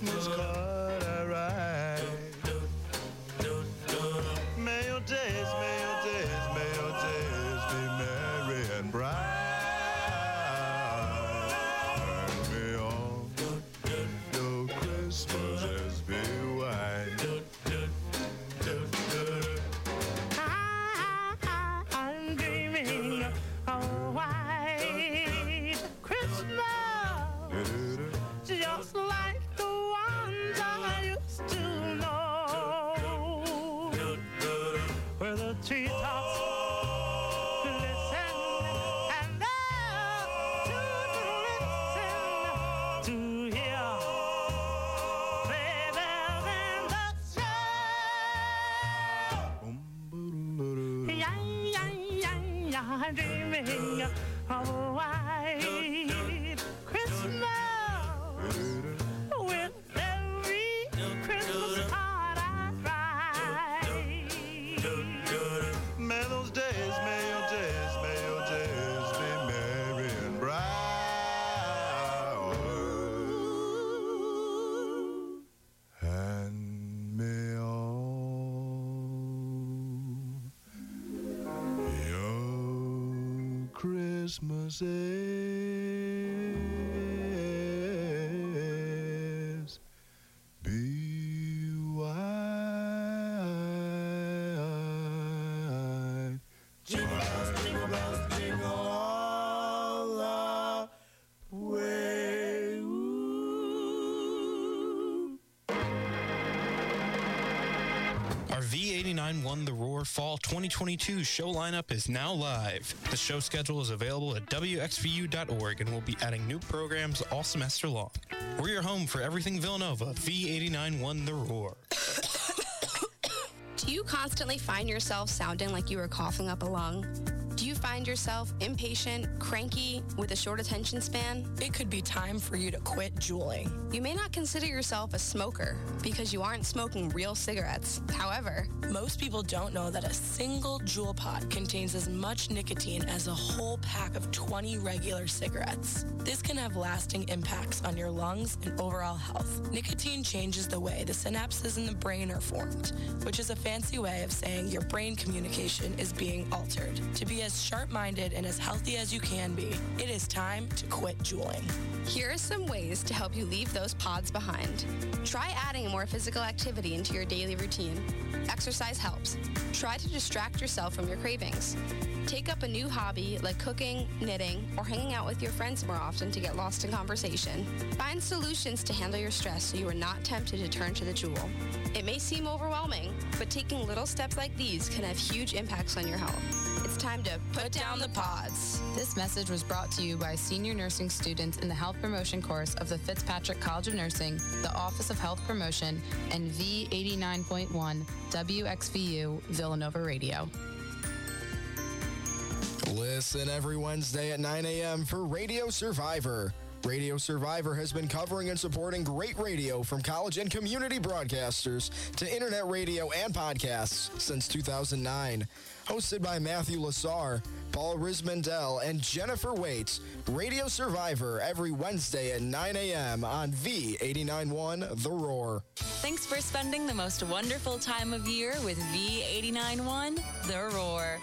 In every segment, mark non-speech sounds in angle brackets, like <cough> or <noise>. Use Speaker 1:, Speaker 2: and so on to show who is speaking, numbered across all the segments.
Speaker 1: Christmas card Christmases be white.
Speaker 2: Jingle bells, jingle bells, jingle all the way.
Speaker 3: Our V89 won the Roar Fall 2022 show lineup is now live. The show schedule is available at WXVU.org and we'll be adding new programs all semester long. We're your home for everything Villanova. V89 won the Roar.
Speaker 4: Do you constantly find yourself sounding like you are coughing up a lung? Do you find yourself impatient, cranky, with a short attention span?
Speaker 5: It could be time for you to quit juuling.
Speaker 4: You may not consider yourself a smoker because you aren't smoking real cigarettes. However,
Speaker 5: Most people don't know that a single Juul pod contains as much nicotine as a whole pack of 20 regular cigarettes. This can have lasting impacts on your lungs and overall health. Nicotine changes the way the synapses in the brain are formed, which is a fancy way of saying your brain communication is being altered. To be as sharp-minded and as healthy as you can be, it is time to quit juuling.
Speaker 4: here are some ways to help you leave those pods behind. Try adding more physical activity into your daily routine. Exercise helps. Try to distract yourself from your cravings. Take up a new hobby like cooking, knitting, or hanging out with your friends more often to get lost in conversation. Find solutions to handle your stress so you are not tempted to turn to the Juul. It may seem overwhelming, but taking little steps like these can have huge impacts on your health. It's time to put, down the pods.
Speaker 6: This message was brought to you by senior nursing students in the health promotion course of the Fitzpatrick College of Nursing, the Office of Health Promotion, and V89.1 WXVU Villanova Radio.
Speaker 7: Listen every Wednesday at 9 a.m. for Radio Survivor. Radio Survivor has been covering and supporting great radio from college and community broadcasters to internet radio and podcasts since 2009. Hosted by Matthew Lasar, Paul Riismandel, and Jennifer Waits, Radio Survivor every Wednesday at 9 a.m. on V891 The Roar.
Speaker 8: Thanks for spending the most wonderful time of year with V891 The Roar.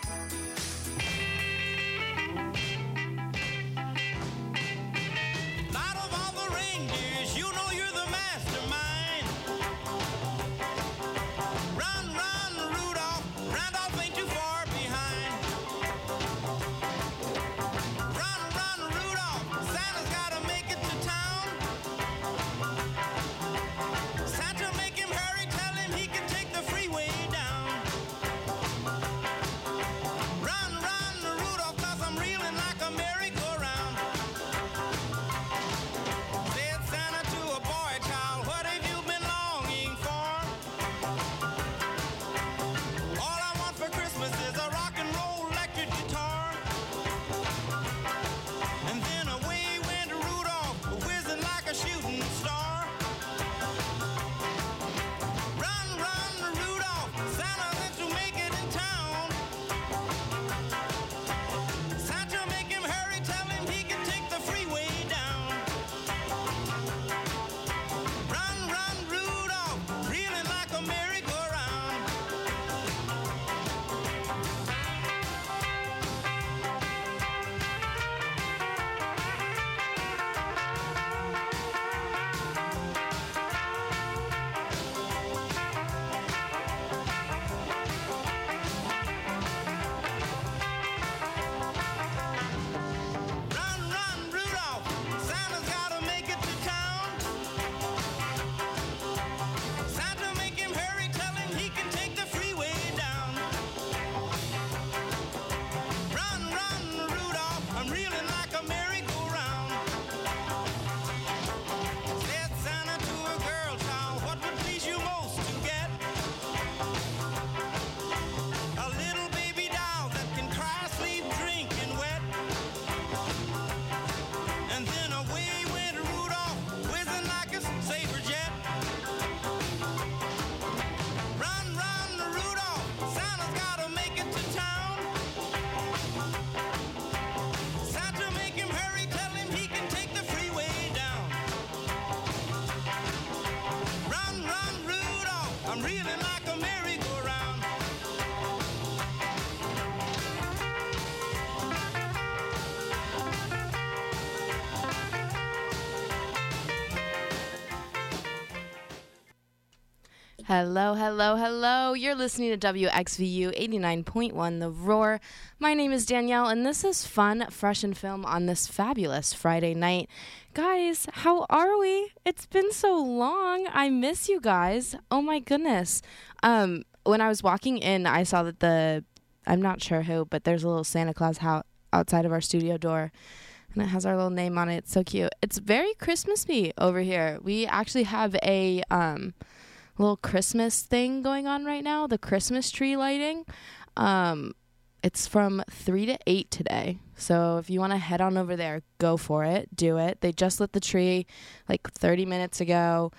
Speaker 9: Hello, hello, hello. You're listening to WXVU 89.1 The Roar. My name is Danielle, and this is fun, fresh, and film on this fabulous Friday night. Guys, how are we? It's been so long. I miss you guys. Oh my goodness. Um, when I was walking in, I saw that the, I'm not sure who, but there's a little Santa Claus house outside of our studio door and it has our little name on it. It's so cute. It's very Christmassy over here. We actually have a um, little Christmas thing going on right now, the Christmas tree lighting. Um, it's from 3 to 8 today. So if you want to head on over there, go for it. Do it. They just lit the tree like 30 minutes ago.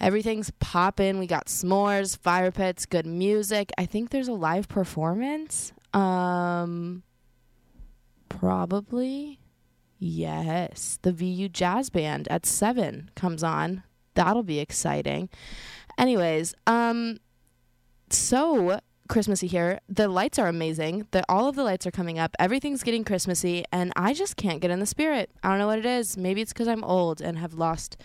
Speaker 9: Everything's popping. We got s'mores, fire pits, good music. I think there's a live performance. Um probably Yes, the VU Jazz Band at 7 comes on. That'll be exciting. Anyways, um so Christmassy here. The lights are amazing. The all of the lights are coming up. Everything's getting Christmassy and I just can't get in the spirit. I don't know what it is. Maybe it's cuz I'm old and have lost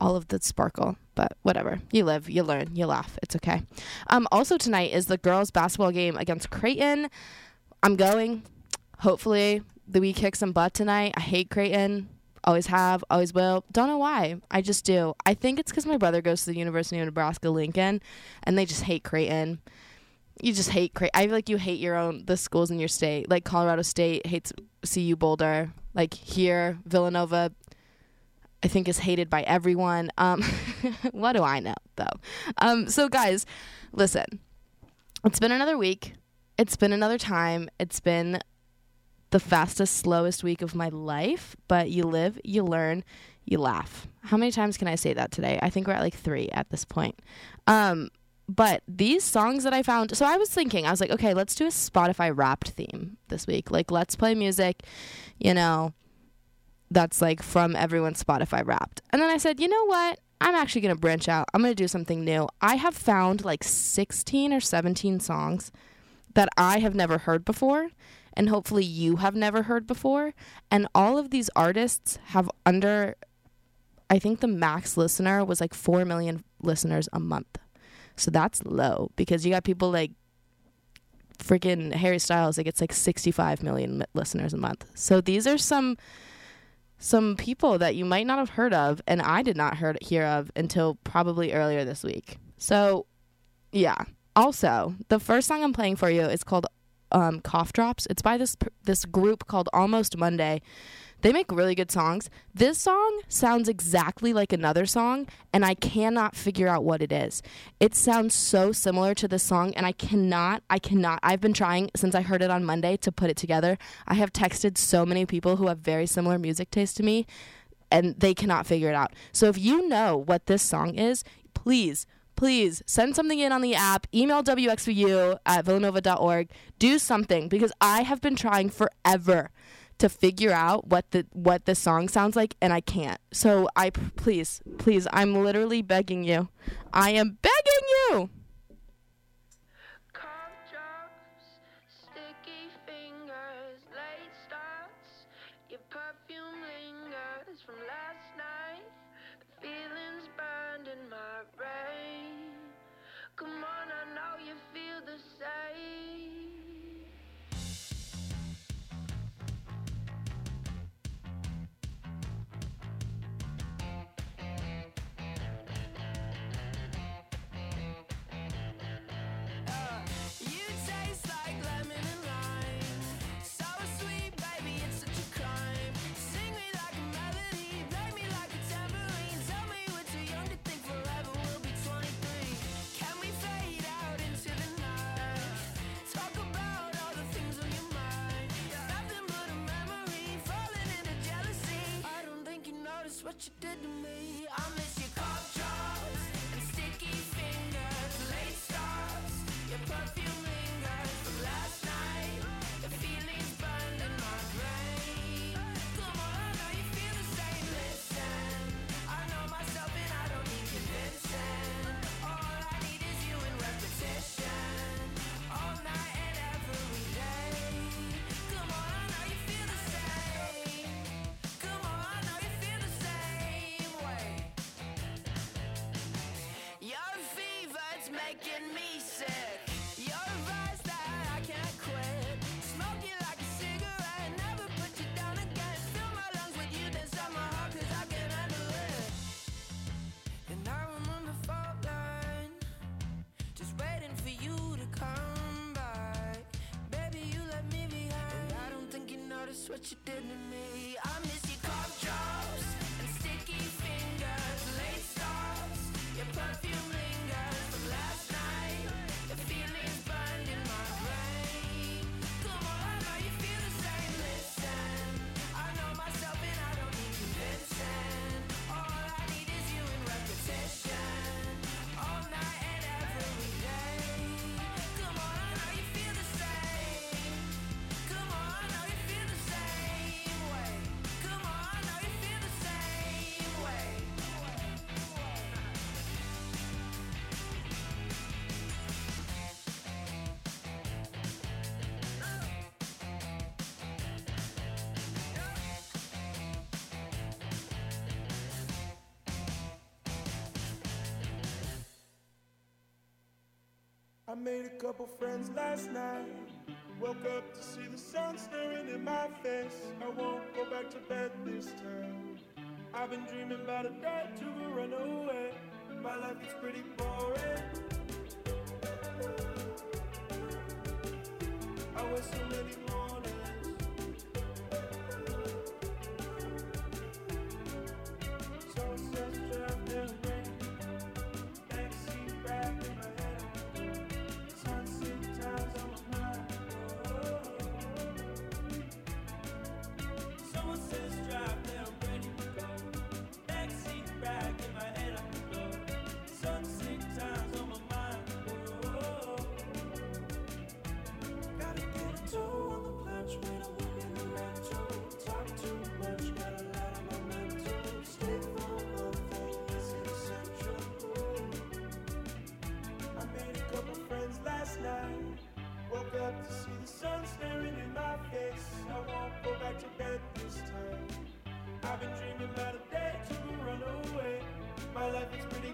Speaker 9: all of the sparkle, but whatever. You live, you learn, you laugh. It's okay. Um also tonight is the girls basketball game against Creighton. I'm going. Hopefully, the we kick some butt tonight. I hate Creighton. Always have, always will. Don't know why. I just do. I think it's because my brother goes to the University of Nebraska Lincoln, and they just hate Creighton. You just hate Creighton. I feel like you hate your own the schools in your state. Like Colorado State hates CU Boulder. Like here, Villanova. I think is hated by everyone. Um, <laughs> what do I know though? Um, so guys, listen. It's been another week. It's been another time. It's been the fastest, slowest week of my life, but you live, you learn, you laugh. How many times can I say that today? I think we're at like three at this point. Um, but these songs that I found, so I was thinking, I was like, okay, let's do a Spotify wrapped theme this week. Like, let's play music, you know, that's like from everyone's Spotify wrapped. And then I said, you know what? I'm actually going to branch out. I'm going to do something new. I have found like 16 or 17 songs that I have never heard before and hopefully you have never heard before. And all of these artists have under, I think the max listener was like 4 million listeners a month. So that's low because you got people like freaking Harry Styles that gets like 65 million listeners a month. So these are some some people that you might not have heard of and I did not heard hear of until probably earlier this week. So yeah. Also, the first song I'm playing for you is called um, Cough Drops. It's by this this group called Almost Monday. They make really good songs. This song sounds exactly like another song, and I cannot figure out what it is. It sounds so similar to this song, and I cannot, I cannot. I've been trying since I heard it on Monday to put it together. I have texted so many people who have very similar music taste to me, and they cannot figure it out. So if you know what this song is, please please send something in on the app, email WXVU at villanova.org, do something because I have been trying forever to figure out what the what the song sounds like and I can't. So I please, please, I'm literally begging you. I am begging you.
Speaker 10: You're a vice that I can't quit. Smoke you like a cigarette, never put you down again. Fill my lungs with you, then my I can handle it. And I fault line, just waiting for you to come by. Baby, you left me behind. And I don't think you noticed what you did I
Speaker 11: made a couple friends last night. Woke up to see the sun staring in my face. I won't go back to bed this time. I've been dreaming about a day to run away. My life is pretty boring. Night. Woke up to see the sun staring in my face. I won't go back to bed this time. I've been dreaming about a day to run away. My life is pretty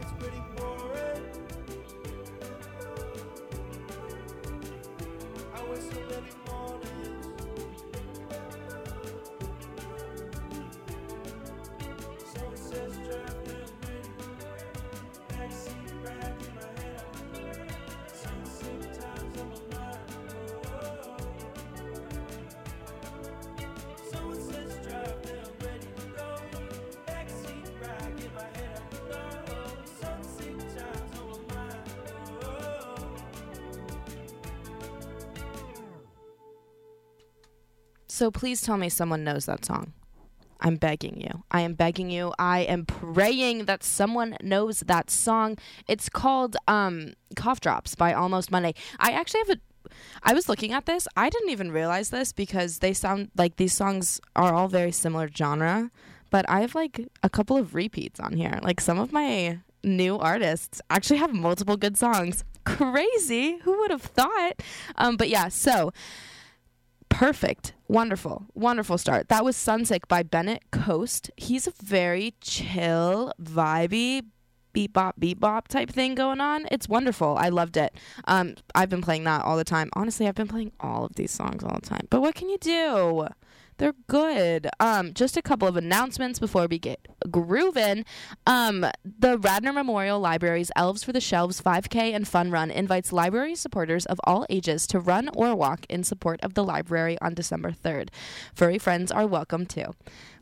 Speaker 11: Is pretty So
Speaker 9: please tell me someone knows that song. I'm begging you. I am begging you. I am praying that someone knows that song. It's called um Cough Drops by Almost Monday. I actually have a I was looking at this. I didn't even realize this because they sound like these songs are all very similar genre, but I have like a couple of repeats on here. Like some of my new artists actually have multiple good songs. Crazy. Who would have thought? Um but yeah, so perfect. Wonderful. Wonderful start. That was sunsick by bennett coast. He's a very chill vibey beat bop beat bop type thing going on. It's wonderful. I loved it. Um i've been playing that all the time. Honestly i've been playing all of these songs all the time. But what can you do they're good. Um, just a couple of announcements before we get grooving. Um, the Radnor Memorial Library's Elves for the Shelves 5K and Fun Run invites library supporters of all ages to run or walk in support of the library on December 3rd. Furry friends are welcome too.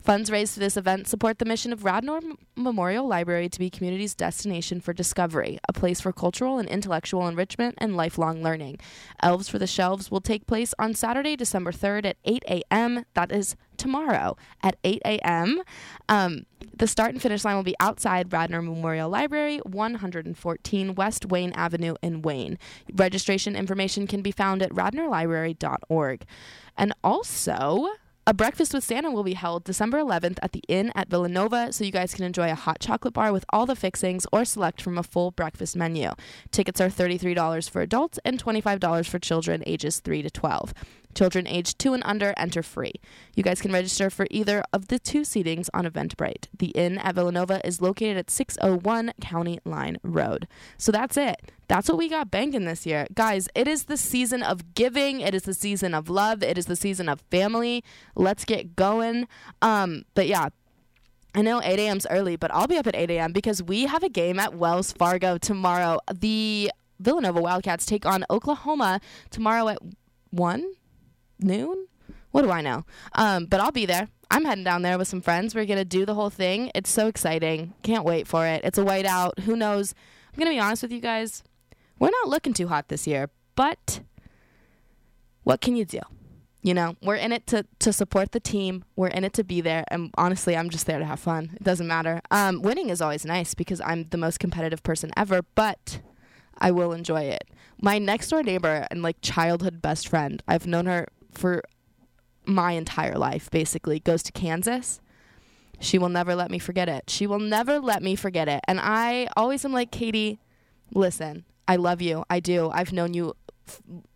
Speaker 9: Funds raised for this event support the mission of Radnor Memorial Library to be community's destination for discovery, a place for cultural and intellectual enrichment and lifelong learning. Elves for the Shelves will take place on Saturday, December 3rd at 8 a.m. That is tomorrow at 8 a.m. Um, the start and finish line will be outside Radnor Memorial Library, 114 West Wayne Avenue in Wayne. Registration information can be found at radnorlibrary.org. And also, a breakfast with Santa will be held December 11th at the Inn at Villanova, so you guys can enjoy a hot chocolate bar with all the fixings or select from a full breakfast menu. Tickets are $33 for adults and $25 for children ages 3 to 12. Children aged 2 and under enter free. You guys can register for either of the two seatings on Eventbrite. The Inn at Villanova is located at 601 County Line Road. So that's it. That's what we got banking this year. Guys, it is the season of giving. It is the season of love. It is the season of family. Let's get going. Um, but yeah, I know 8 a.m.'s early, but I'll be up at 8 a.m. because we have a game at Wells Fargo tomorrow. The Villanova Wildcats take on Oklahoma tomorrow at 1 noon. What do I know? Um, but I'll be there. I'm heading down there with some friends. We're to do the whole thing. It's so exciting. Can't wait for it. It's a whiteout. Who knows? I'm to be honest with you guys. We're not looking too hot this year, but what can you do? You know, we're in it to, to support the team. We're in it to be there. And honestly, I'm just there to have fun. It doesn't matter. Um, winning is always nice because I'm the most competitive person ever, but I will enjoy it. My next door neighbor and like childhood best friend, I've known her for my entire life, basically, goes to Kansas. She will never let me forget it. She will never let me forget it. And I always am like, Katie, listen, I love you. I do. I've known you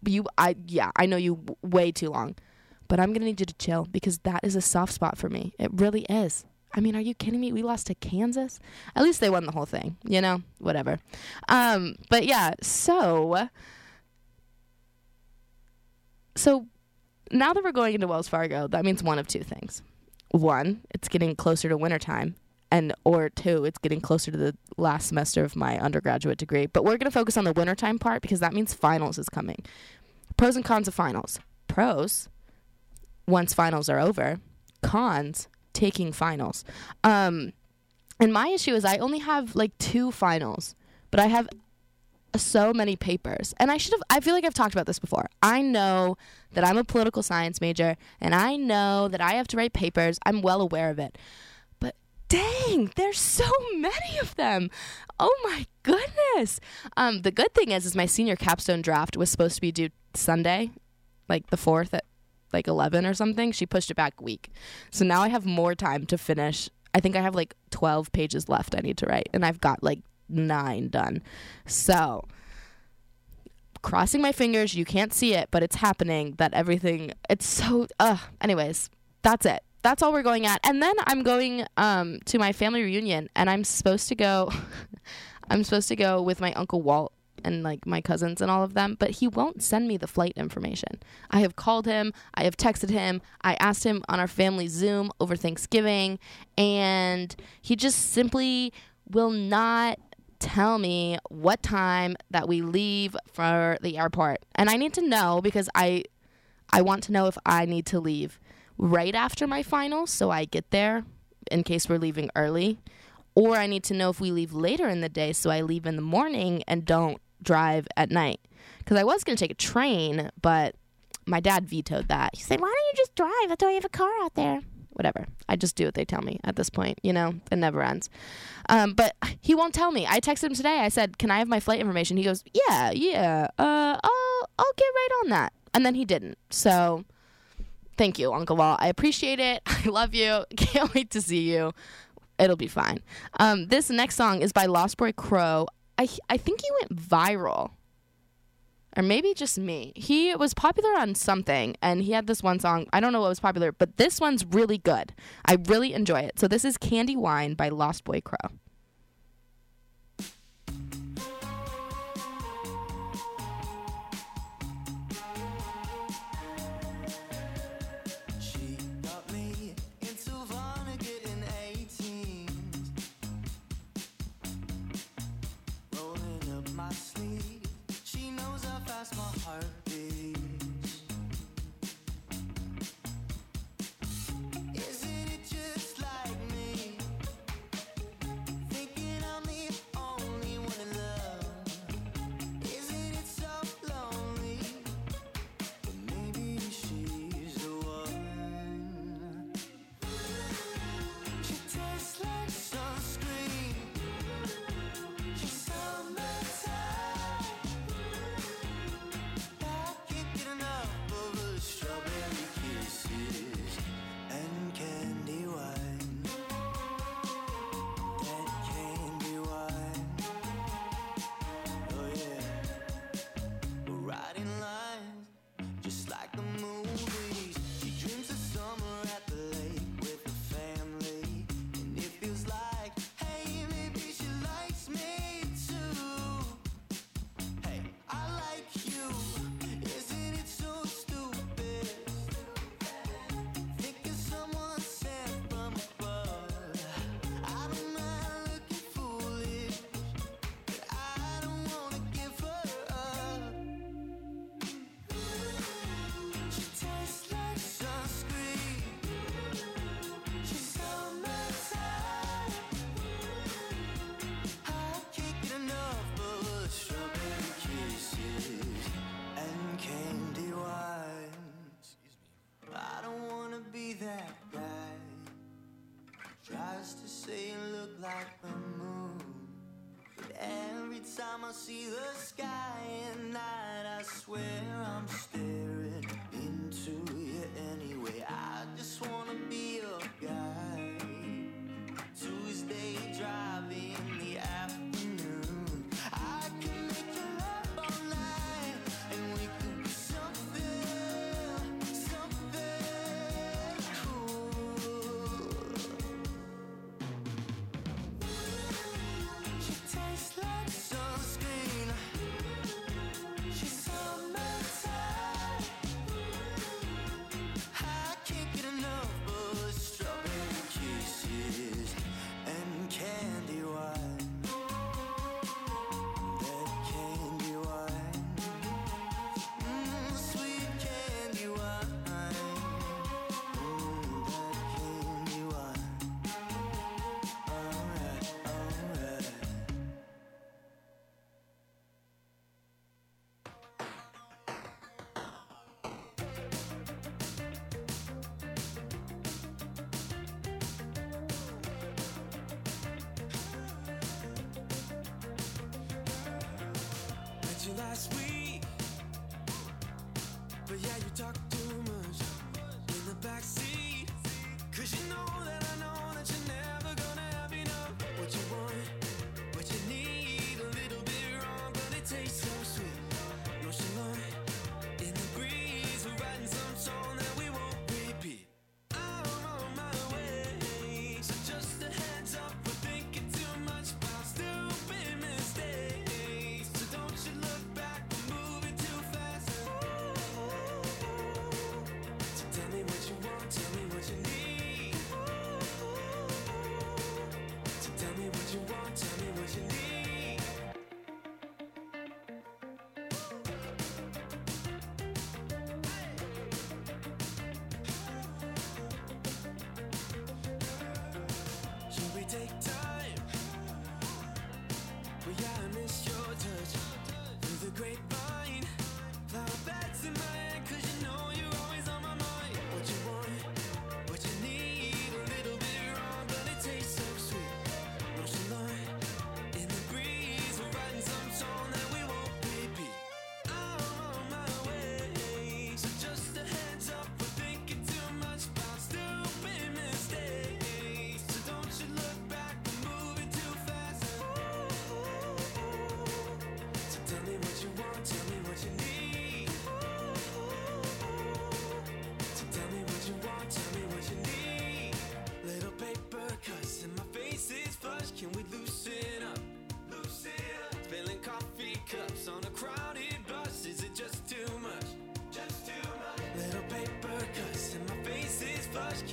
Speaker 9: you I yeah, I know you way too long. But I'm going to need you to chill because that is a soft spot for me. It really is. I mean, are you kidding me? We lost to Kansas. At least they won the whole thing, you know? Whatever. Um, but yeah, so so now that we're going into Wells Fargo, that means one of two things. One, it's getting closer to wintertime, and or two, it's getting closer to the last semester of my undergraduate degree. But we're going to focus on the wintertime part because that means finals is coming. Pros and cons of finals. Pros, once finals are over. Cons, taking finals. Um, and my issue is I only have like two finals, but I have so many papers. And I should have, I feel like I've talked about this before. I know that I'm a political science major and I know that I have to write papers. I'm well aware of it. But dang, there's so <laughs> many of them. Oh my goodness. Um, the good thing is, is my senior capstone draft was supposed to be due Sunday, like the 4th at like 11 or something. She pushed it back a week. So now I have more time to finish. I think I have like 12 pages left I need to write, and I've got like nine done. So, crossing my fingers, you can't see it, but it's happening. That everything, it's so, uh, anyways, that's it. That's all we're going at. And then I'm going um, to my family reunion, and I'm supposed to go, <laughs> I'm supposed to go with my Uncle Walt and like my cousins and all of them, but he won't send me the flight information. I have called him, I have texted him, I asked him on our family Zoom over Thanksgiving, and he just simply will not tell me what time that we leave for the airport. And I need to know because I I want to know if I need to leave right after my finals so I get there in case we're leaving early or I need to know if we leave later in the day so I leave in the morning and don't drive at night. Cuz I was going to take a train, but my dad vetoed that. He said, "Why don't you just drive? That's why you have a car out there." Whatever. I just do what they tell me at this point. You know, it never ends. Um, but he won't tell me. I texted him today. I said, "Can I have my flight information?" He goes, "Yeah, yeah. Uh, I'll I'll get right on that." And then he didn't. So, thank you, Uncle Walt. I appreciate it. <laughs> I love you. <laughs> Can't wait to see you. It'll be fine. Um, this next song is by Lostboycrow. I I think he went viral. Or maybe just me. He was popular on something and he had this one song. I don't know what was popular, but this one's really good. I really enjoy it. So this is Candy Wine by
Speaker 10: Lostboycrow. tries to say you look like
Speaker 12: the moon. But every time I see the sky at night, I swear I'm you
Speaker 11: last week. But yeah, you talk. Yeah, I miss your touch. Through the grapevine, my you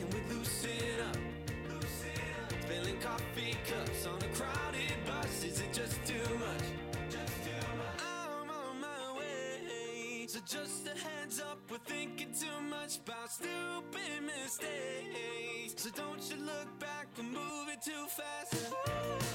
Speaker 11: drinking with Lucina. Lucina. Spilling coffee cups on a crowded bus. Is it just too much? Just too much. I'm on my way. So just a heads up, we're thinking too much about stupid mistakes. So don't you look back, we're moving too fast.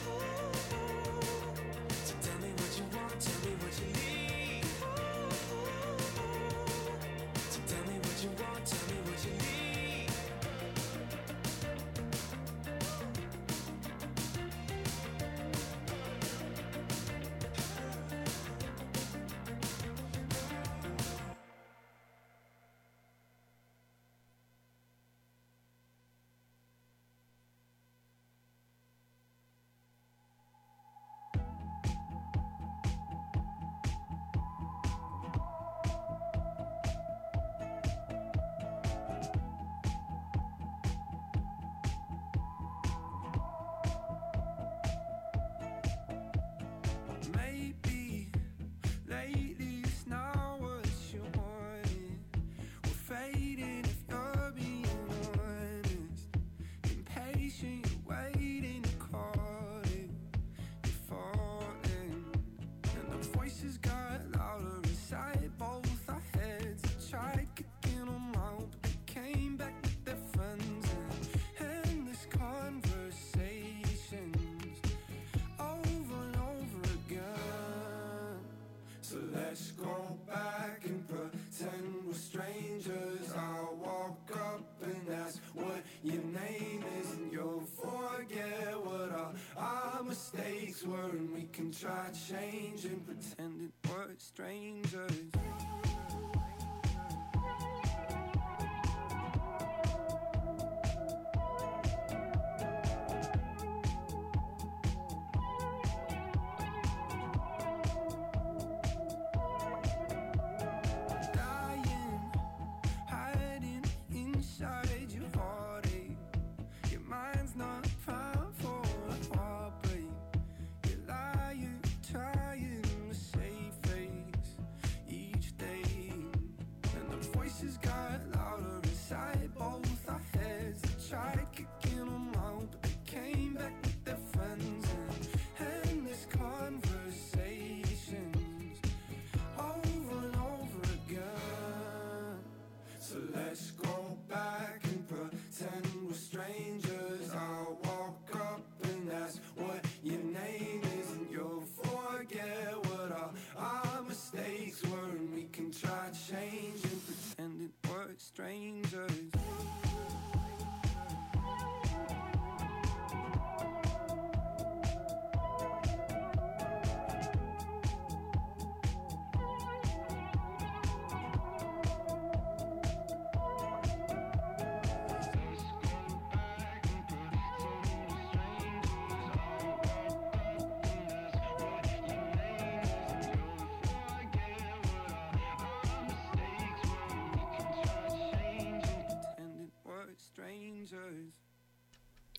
Speaker 11: Try changing, pretending we're strangers.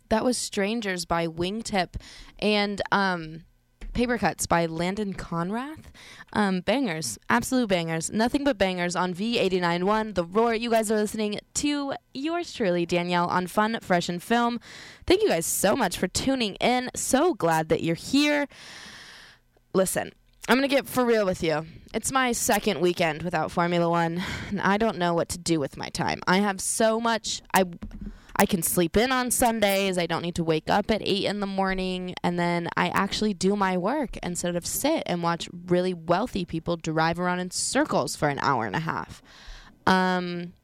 Speaker 9: That was Strangers by Wingtip and um, Paper Cuts by Landon Conrath. Um, bangers, absolute bangers. Nothing but bangers on V891 The Roar. You guys are listening to yours truly, Danielle, on Fun, Fresh, and Film. Thank you guys so much for tuning in. So glad that you're here. Listen, I'm going to get for real with you. It's my second weekend without Formula One, and I don't know what to do with my time. I have so much. I. I can sleep in on Sundays. I don't need to wake up at 8 in the morning. And then I actually do my work instead of sit and watch really wealthy people drive around in circles for an hour and a half. Um,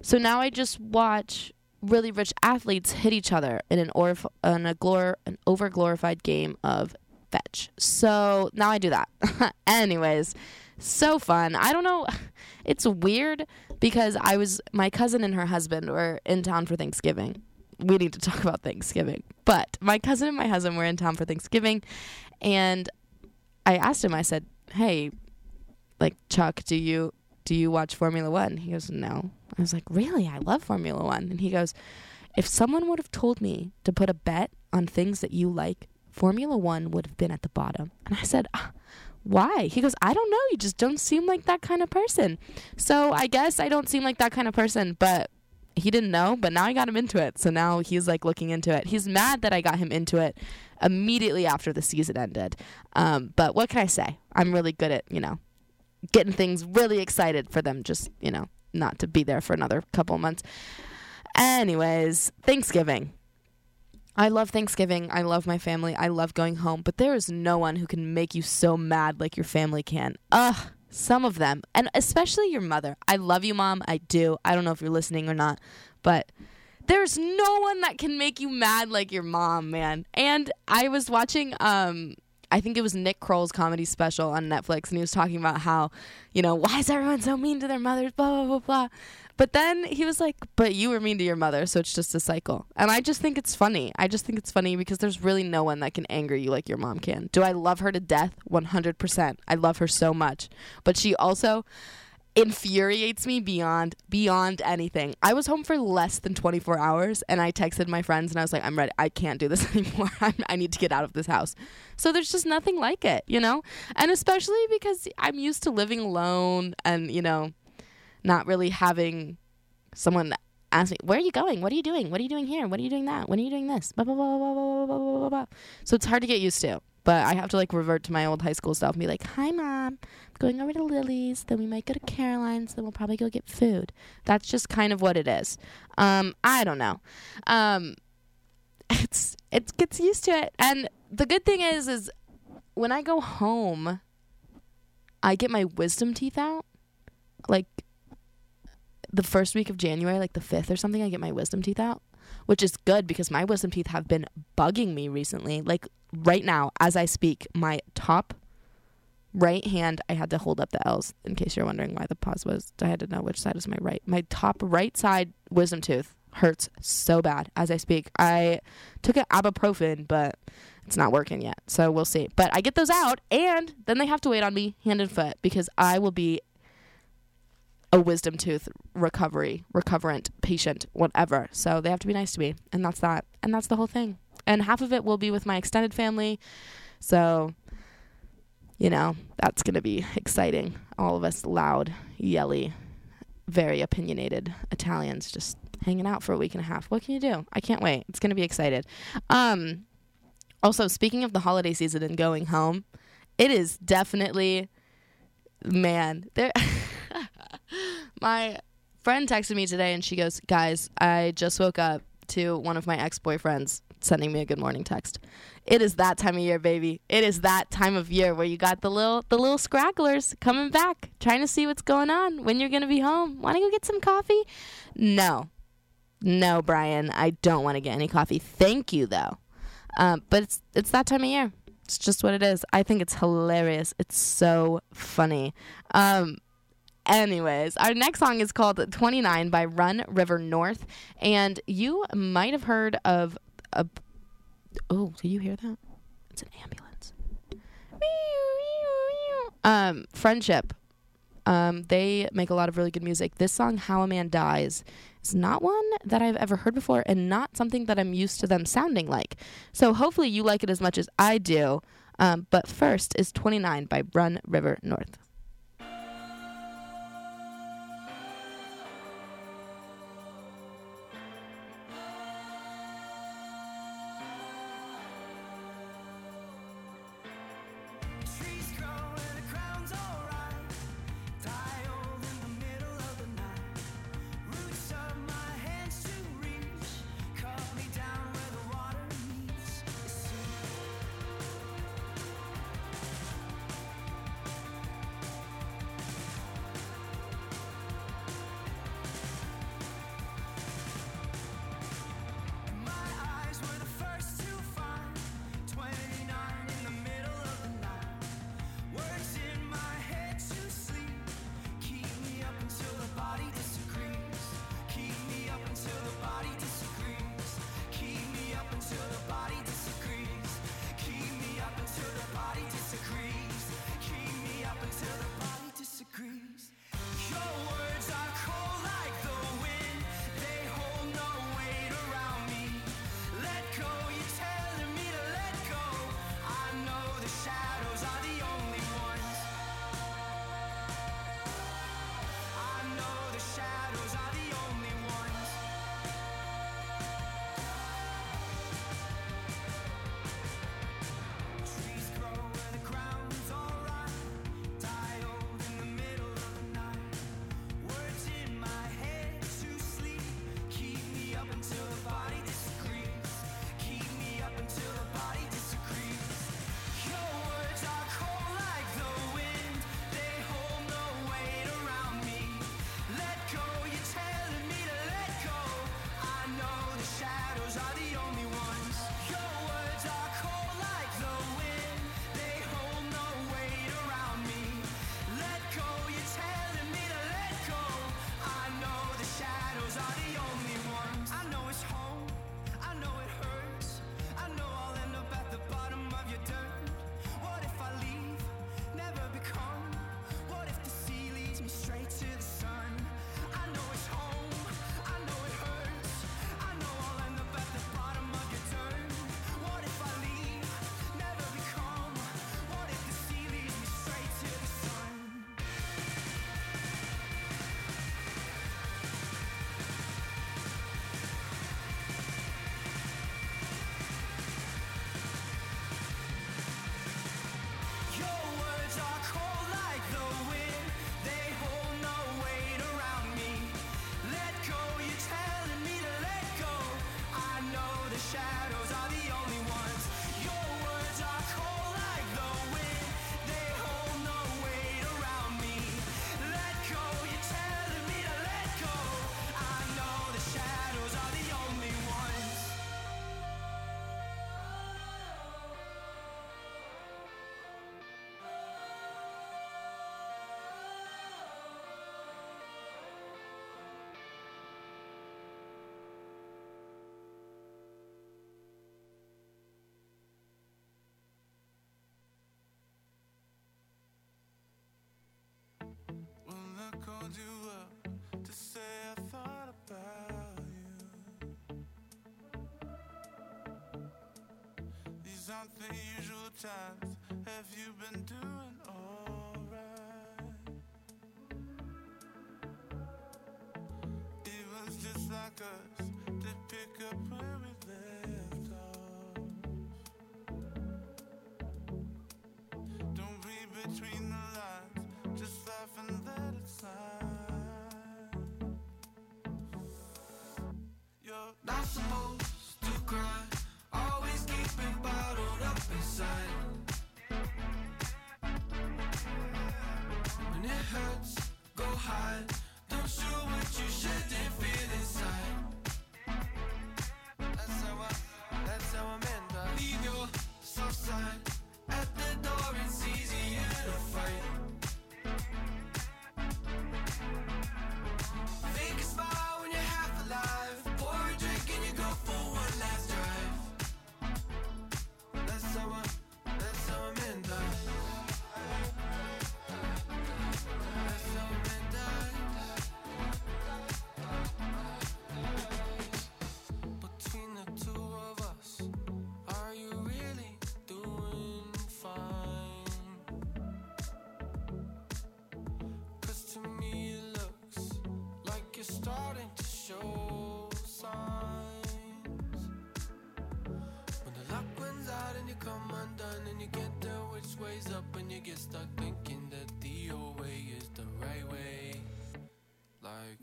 Speaker 9: so now I just watch really rich athletes hit each other in an, orf- in a glor- an over glorified game of fetch. So now I do that. <laughs> Anyways, so fun. I don't know. <laughs> It's weird because I was my cousin and her husband were in town for Thanksgiving. We need to talk about Thanksgiving. But my cousin and my husband were in town for Thanksgiving and I asked him I said, "Hey, like Chuck, do you do you watch Formula 1?" He goes, "No." I was like, "Really? I love Formula 1." And he goes, "If someone would have told me to put a bet on things that you like, Formula 1 would have been at the bottom." And I said, "Ah, why? He goes, I don't know. You just don't seem like that kind of person. So I guess I don't seem like that kind of person, but he didn't know, but now I got him into it. So now he's like looking into it. He's mad that I got him into it immediately after the season ended. Um, but what can I say? I'm really good at, you know, getting things really excited for them just, you know, not to be there for another couple months. Anyways, Thanksgiving. I love Thanksgiving. I love my family. I love going home, but there is no one who can make you so mad like your family can. Ugh, some of them, and especially your mother. I love you, mom. I do. I don't know if you're listening or not, but there's no one that can make you mad like your mom, man. And I was watching um I think it was Nick Kroll's comedy special on Netflix and he was talking about how, you know, why is everyone so mean to their mothers, blah blah blah blah. But then he was like, "But you were mean to your mother, so it's just a cycle." And I just think it's funny. I just think it's funny because there's really no one that can anger you like your mom can. Do I love her to death? 100%. I love her so much. But she also infuriates me beyond beyond anything. I was home for less than 24 hours and I texted my friends and I was like, "I'm ready. I can't do this <laughs> anymore. I'm, I need to get out of this house." So there's just nothing like it, you know? And especially because I'm used to living alone and, you know, not really having someone ask me, "Where are you going? What are you doing? What are you doing here? What are you doing that? When are you doing this?" Blah blah blah blah blah blah blah blah blah. So it's hard to get used to. But I have to like revert to my old high school stuff and be like, "Hi, mom. I'm going over to Lily's. Then we might go to Caroline's. Then we'll probably go get food." That's just kind of what it is. Um, I don't know. Um, <laughs> it's it gets used to it, and the good thing is, is when I go home, I get my wisdom teeth out, like the first week of January, like the 5th or something, I get my wisdom teeth out, which is good because my wisdom teeth have been bugging me recently. Like right now as I speak, my top right hand, I had to hold up the L's in case you're wondering why the pause was. I had to know which side is my right. My top right side wisdom tooth hurts so bad as I speak. I took an ibuprofen, but it's not working yet. So we'll see. But I get those out, and then they have to wait on me hand and foot because I will be a wisdom tooth recovery, recoverant patient, whatever. So they have to be nice to me, and that's that. And that's the whole thing. And half of it will be with my extended family. So, you know, that's to be exciting. All of us loud, yelly, very opinionated Italians just hanging out for a week and a half. What can you do? I can't wait. It's to be excited. Um also, speaking of the holiday season and going home, it is definitely man, there <laughs> my friend texted me today and she goes, "Guys, I just woke up to one of my ex-boyfriends sending me a good morning text. It is that time of year, baby. It is that time of year where you got the little the little scragglers coming back, trying to see what's going on, when you're to be home. Want to go get some coffee? No. No, Brian, I don't want to get any coffee. Thank you though. Um, but it's it's that time of year. It's just what it is. I think it's hilarious. It's so funny. Um, anyways, our next song is called 29 by Run River North. And you might have heard of a. Oh, do you hear that? It's an ambulance. Um, Friendship. Um, they make a lot of really good music. This song, How a Man Dies, is not one that I've ever heard before and not something that I'm used to them sounding like. So hopefully you like it as much as I do. Um, but first is 29 by Run River North.
Speaker 11: Cause on the usual times, have you been doing alright? It was just like us to pick up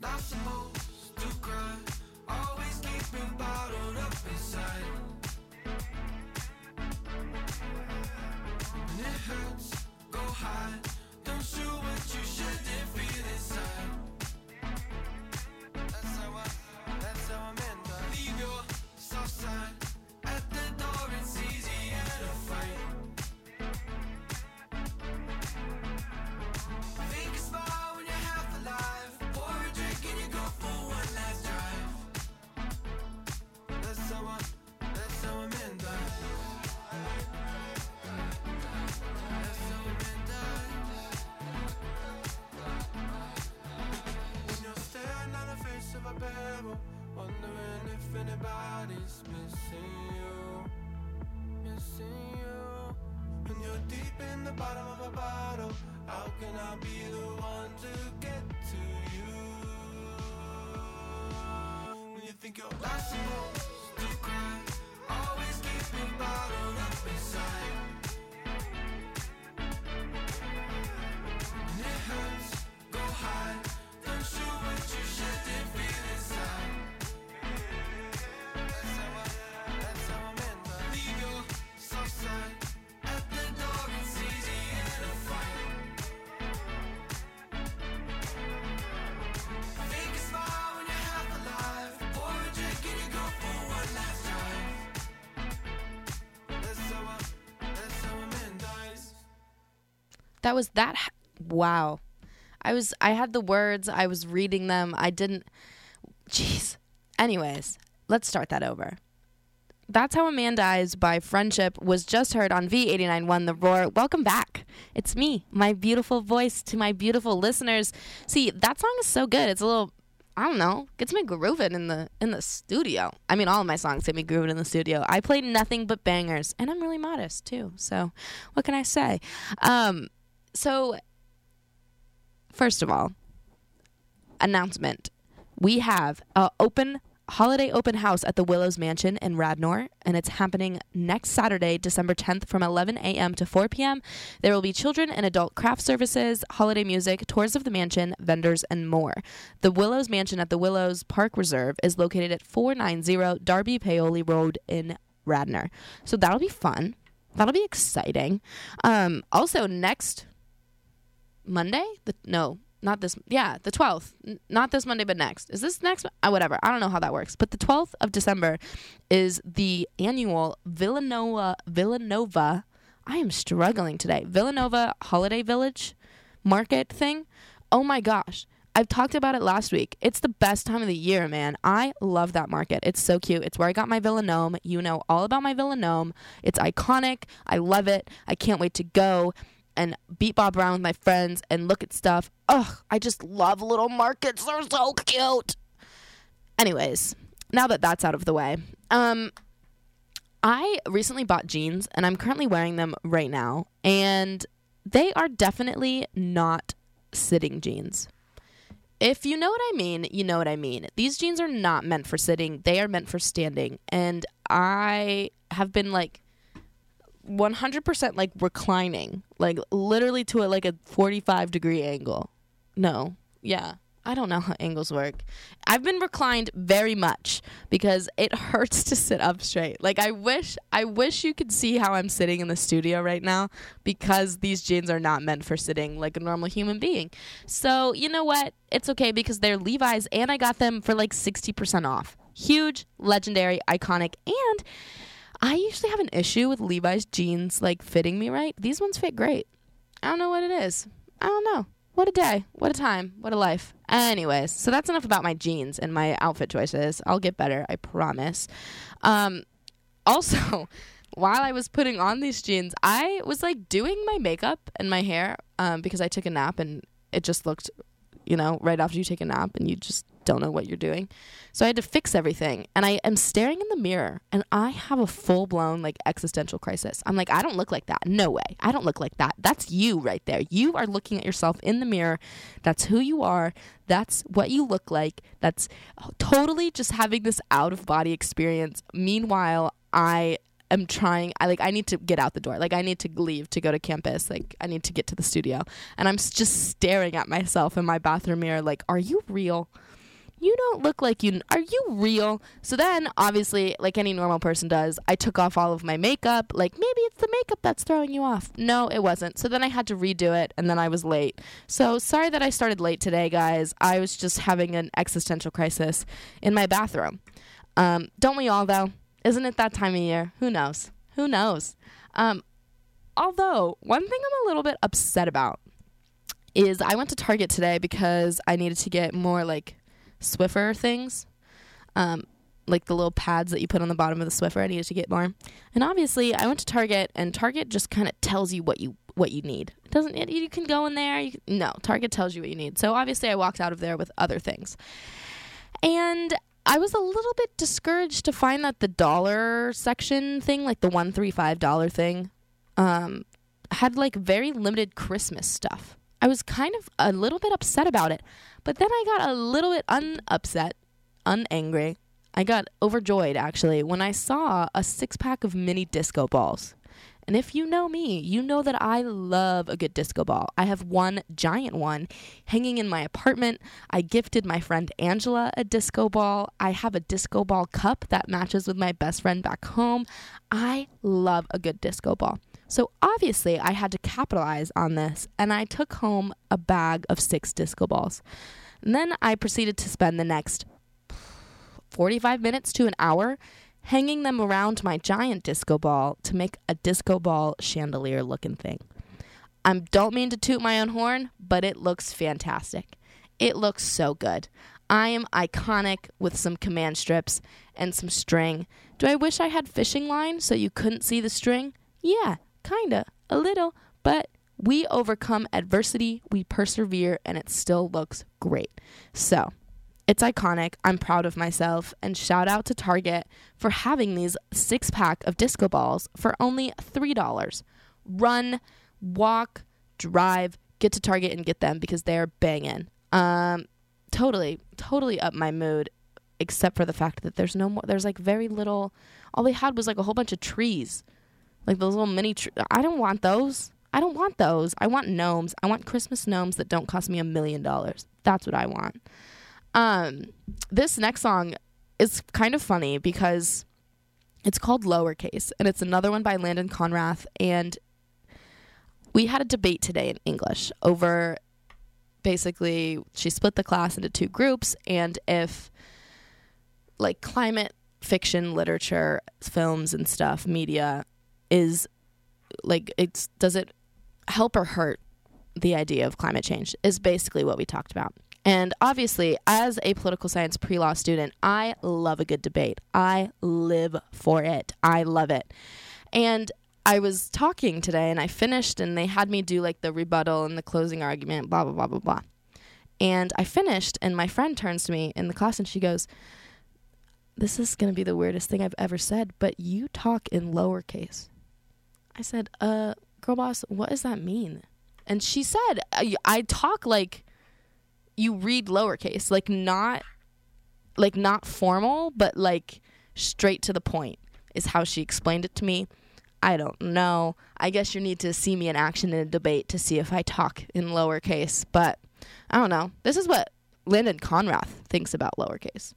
Speaker 11: not supposed to cry, always keep it bottom of a bottle, how can I be the one to get to you? When you think you're not That
Speaker 9: was that. Wow. I was. I had the words. I was reading them. I didn't. Jeez. Anyways, let's start that over. That's How a Man Dies by Friendship was just heard on V891 The Roar. Welcome back. It's me, my beautiful voice to my beautiful listeners. See, that song is so good. It's a little I don't know, gets me grooving in the in the studio. I mean, all of my songs get me grooving in the studio. I play nothing but bangers, and I'm really modest too. So, what can I say? Um, so first of all, announcement: we have a open holiday open house at the Willows Mansion in Radnor, and it's happening next Saturday, December 10th from 11 a.m. to 4 p.m. There will be children and adult craft services, holiday music, tours of the mansion, vendors, and more. The Willows Mansion at the Willows Park Reserve is located at 490 Darby Paoli Road in Radnor. So that'll be fun. That'll be exciting. Um, also, next Monday, the no, not this. Yeah, the twelfth. N- not this Monday, but next. Is this next? Uh, whatever. I don't know how that works. But the twelfth of December is the annual Villanova Villanova. I am struggling today. Villanova Holiday Village Market thing. Oh my gosh. I've talked about it last week. It's the best time of the year, man. I love that market. It's so cute. It's where I got my Villanome. You know all about my Villanome. It's iconic. I love it. I can't wait to go and beat Bob around with my friends and look at stuff. Ugh, I just love little markets. They're so cute. Anyways, now that that's out of the way, um, I recently bought jeans and I'm currently wearing them right now, and they are definitely not sitting jeans. If you know what I mean, you know what I mean. These jeans are not meant for sitting, they are meant for standing. And I have been like 100% like reclining, like literally to a like a 45 degree angle. No. Yeah. I don't know how angles work. I've been reclined very much because it <laughs> hurts to sit up straight. Like I wish I wish you could see how I'm sitting in the studio right now because these jeans are not meant for sitting like a normal human being. So, you know what? It's okay because they're Levi's and I got them for like 60% off. Huge, legendary, iconic, and I usually have an issue with Levi's jeans like fitting me right. These ones fit great. I don't know what it is. I don't know. What a day. What a time. What a life. Anyways, so that's enough about my jeans and my outfit choices. I'll get better, I promise. Um also, <laughs> while I was putting on these jeans, I was like doing my makeup and my hair um because I took a nap and it just looked, you know, right after you take a nap and you just don't know what you're doing. So I had to fix everything. And I am staring in the mirror and I have a full blown like existential crisis. I'm like, I don't look like that. No way. I don't look like that. That's you right there. You are looking at yourself in the mirror. That's who you are. That's what you look like. That's oh, totally just having this out of body experience. Meanwhile, I am trying I like I need to get out the door. Like I need to leave to go to campus. Like I need to get to the studio. And I'm just staring at myself in my bathroom mirror like, "Are you real?" You don't look like you are you real? So then obviously like any normal person does i took off all of my makeup. Like maybe it's the makeup that's throwing you off. No it wasn't. So then i had to redo it and then i was late. So sorry that i started late today guys. I was just having an existential crisis in my bathroom. Um, don't we all though? Isn't it that time of year? Who knows? Who knows? Um, although one thing i'm a little bit upset about is i went to target today because i needed to get more like Swiffer things, um, like the little pads that you put on the bottom of the Swiffer. I needed to get more, and obviously I went to Target, and Target just kind of tells you what you what you need. It doesn't it, you can go in there? You no, Target tells you what you need. So obviously I walked out of there with other things, and I was a little bit discouraged to find that the dollar section thing, like the one three five dollar thing, um, had like very limited Christmas stuff. I was kind of a little bit upset about it. But then I got a little bit unupset, unangry. I got overjoyed actually when I saw a six pack of mini disco balls. And if you know me, you know that I love a good disco ball. I have one giant one hanging in my apartment. I gifted my friend Angela a disco ball. I have a disco ball cup that matches with my best friend back home. I love a good disco ball. So obviously, I had to capitalize on this, and I took home a bag of six disco balls. And then I proceeded to spend the next 45 minutes to an hour hanging them around my giant disco ball to make a disco ball chandelier looking thing. I don't mean to toot my own horn, but it looks fantastic. It looks so good. I am iconic with some command strips and some string. Do I wish I had fishing line so you couldn't see the string? Yeah, kinda, a little, but we overcome adversity, we persevere, and it still looks great. So, it's iconic. I'm proud of myself. And shout out to Target for having these six pack of disco balls for only $3. Run, walk, drive, get to Target and get them because they're banging. Um, totally, totally up my mood, except for the fact that there's no more, there's like very little, all they had was like a whole bunch of trees. Like those little mini tre- I don't want those. I don't want those. I want gnomes. I want Christmas gnomes that don't cost me a million dollars. That's what I want. Um, this next song is kind of funny because it's called Lowercase, and it's another one by Landon Conrath. And we had a debate today in English over basically she split the class into two groups, and if like climate fiction, literature, films, and stuff, media is like it's does it help or hurt the idea of climate change is basically what we talked about. And obviously, as a political science pre law student, I love a good debate. I live for it. I love it. And I was talking today and I finished, and they had me do like the rebuttal and the closing argument, blah, blah, blah, blah, blah. And I finished, and my friend turns to me in the class and she goes, This is going to be the weirdest thing I've ever said, but you talk in lowercase. I said, uh, girl boss, what does that mean? And she said, I, I talk like you read lowercase, like not, like not formal, but like straight to the point is how she explained it to me. I don't know. I guess you need to see me in action in a debate to see if I talk in lowercase, but I don't know. This is what Landon Conrath thinks about lowercase.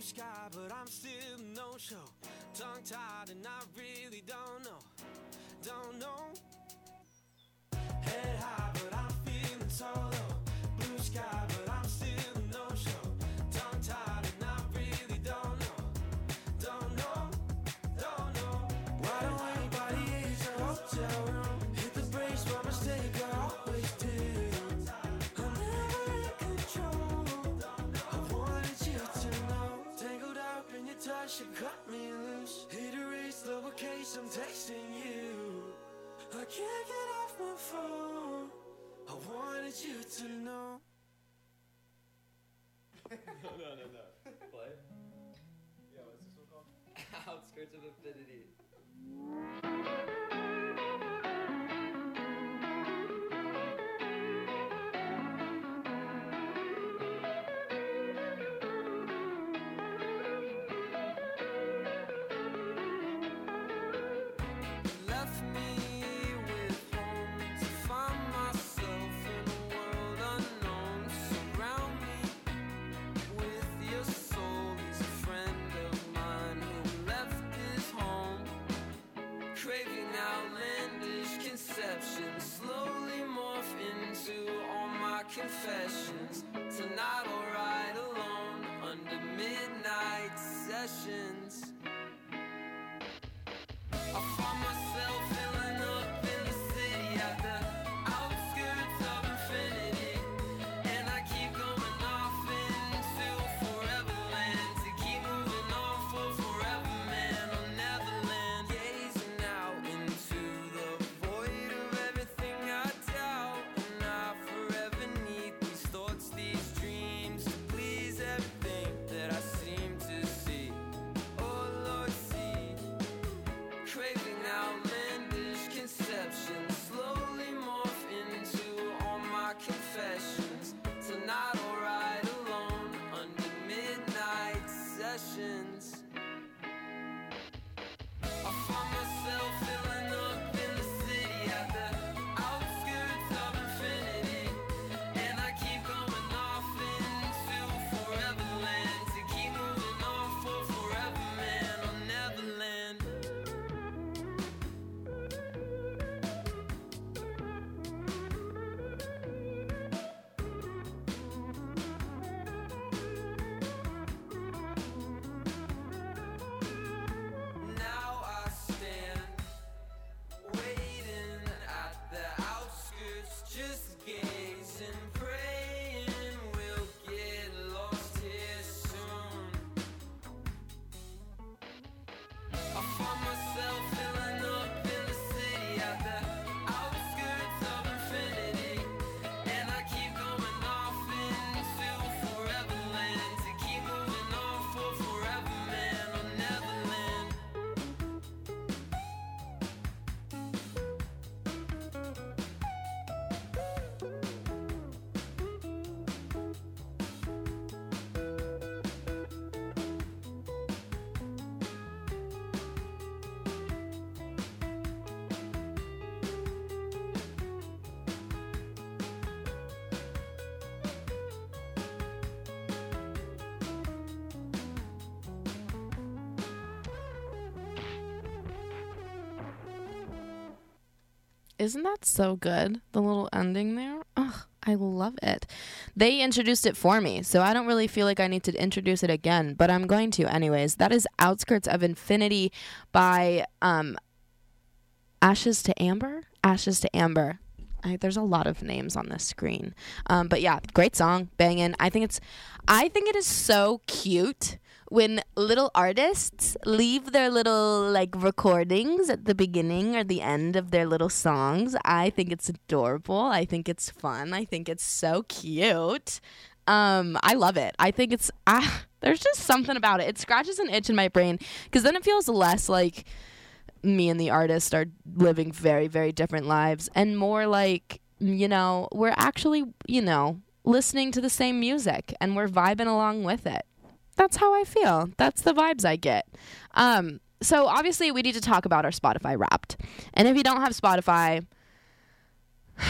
Speaker 13: blue sky, but I'm still no show. Tongue tied, and I really don't know. Don't know she cut me loose. Hit erase I'm texting you. I can't get off my phone. I wanted you to know.
Speaker 11: No, <laughs> no, no, no Play. Yeah, what's this one called? <laughs> Outskirts of Infinity.
Speaker 9: Isn't that so good? The little ending there. Ugh, I love it. They introduced it for me, so I don't really feel like I need to introduce it again, but I'm going to anyways. That is Outskirts of Infinity by um Ashes to Amber. Ashes to Amber. I, there's a lot of names on this screen, um, but yeah, great song, banging. I think it's, I think it is so cute when little artists leave their little like recordings at the beginning or the end of their little songs. I think it's adorable. I think it's fun. I think it's so cute. Um, I love it. I think it's ah, <laughs> there's just something about it. It scratches an itch in my brain because then it feels less like me and the artist are living very very different lives and more like you know we're actually you know listening to the same music and we're vibing along with it that's how i feel that's the vibes i get um so obviously we need to talk about our spotify wrapped and if you don't have spotify <sighs>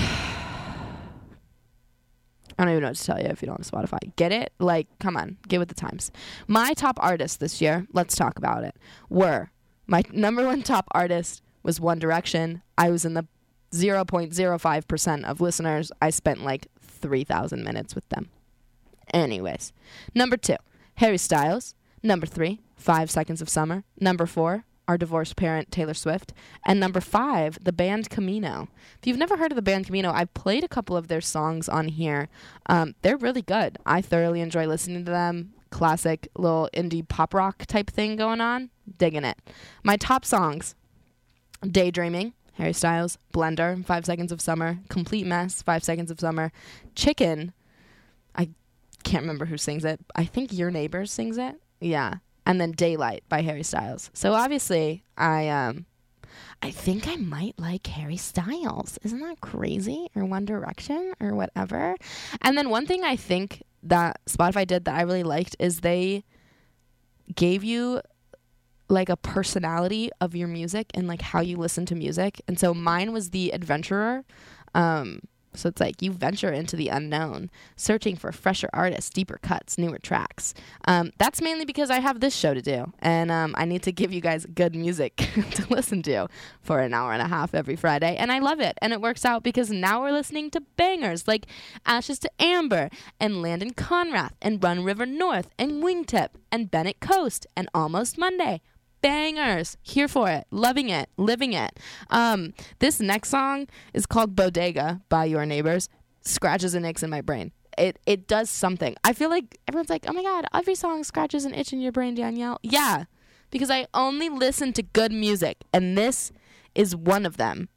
Speaker 9: I don't even know what to tell you if you don't have Spotify. Get it? Like, come on, get with the times. My top artists this year, let's talk about it, were my number one top artist was One Direction. I was in the 0.05% of listeners. I spent like 3,000 minutes with them. Anyways, number two, Harry Styles. Number three, Five Seconds of Summer. Number four, our divorced parent, Taylor Swift. And number five, the band Camino. If you've never heard of the band Camino, I've played a couple of their songs on here. Um, they're really good. I thoroughly enjoy listening to them. Classic little indie pop rock type thing going on. Digging it. My top songs Daydreaming, Harry Styles, Blender, Five Seconds of Summer, Complete Mess, Five Seconds of Summer, Chicken. I can't remember who sings it. I think Your Neighbor sings it. Yeah. And then Daylight by Harry Styles. So obviously, I um I think I might like Harry Styles. Isn't that crazy? Or One Direction or whatever. And then one thing I think that Spotify did that I really liked is they gave you like a personality of your music and like how you listen to music. And so mine was the adventurer. Um so it's like you venture into the unknown, searching for fresher artists, deeper cuts, newer tracks. Um, that's mainly because I have this show to do, and um, I need to give you guys good music <laughs> to listen to for an hour and a half every Friday, and I love it. And it works out because now we're listening to bangers like Ashes to Amber and Landon Conrath and Run River North and Wingtip and Bennett Coast and Almost Monday bangers. Here for it. Loving it. Living it. Um, this next song is called Bodega by Your Neighbors. Scratches an itch in my brain. It it does something. I feel like everyone's like, oh my god, every song scratches an itch in your brain, Danielle. Yeah, because I only listen to good music, and this is one of them.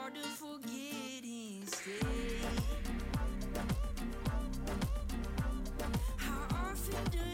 Speaker 10: Hard to forget instead? How often do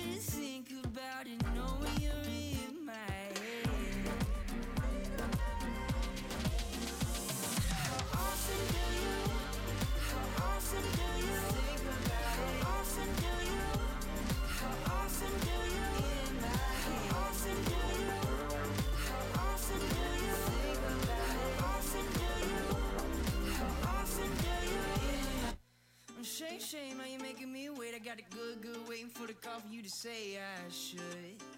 Speaker 10: Shame, how you making me wait? I got it good, good, waiting for the call for you to say I should.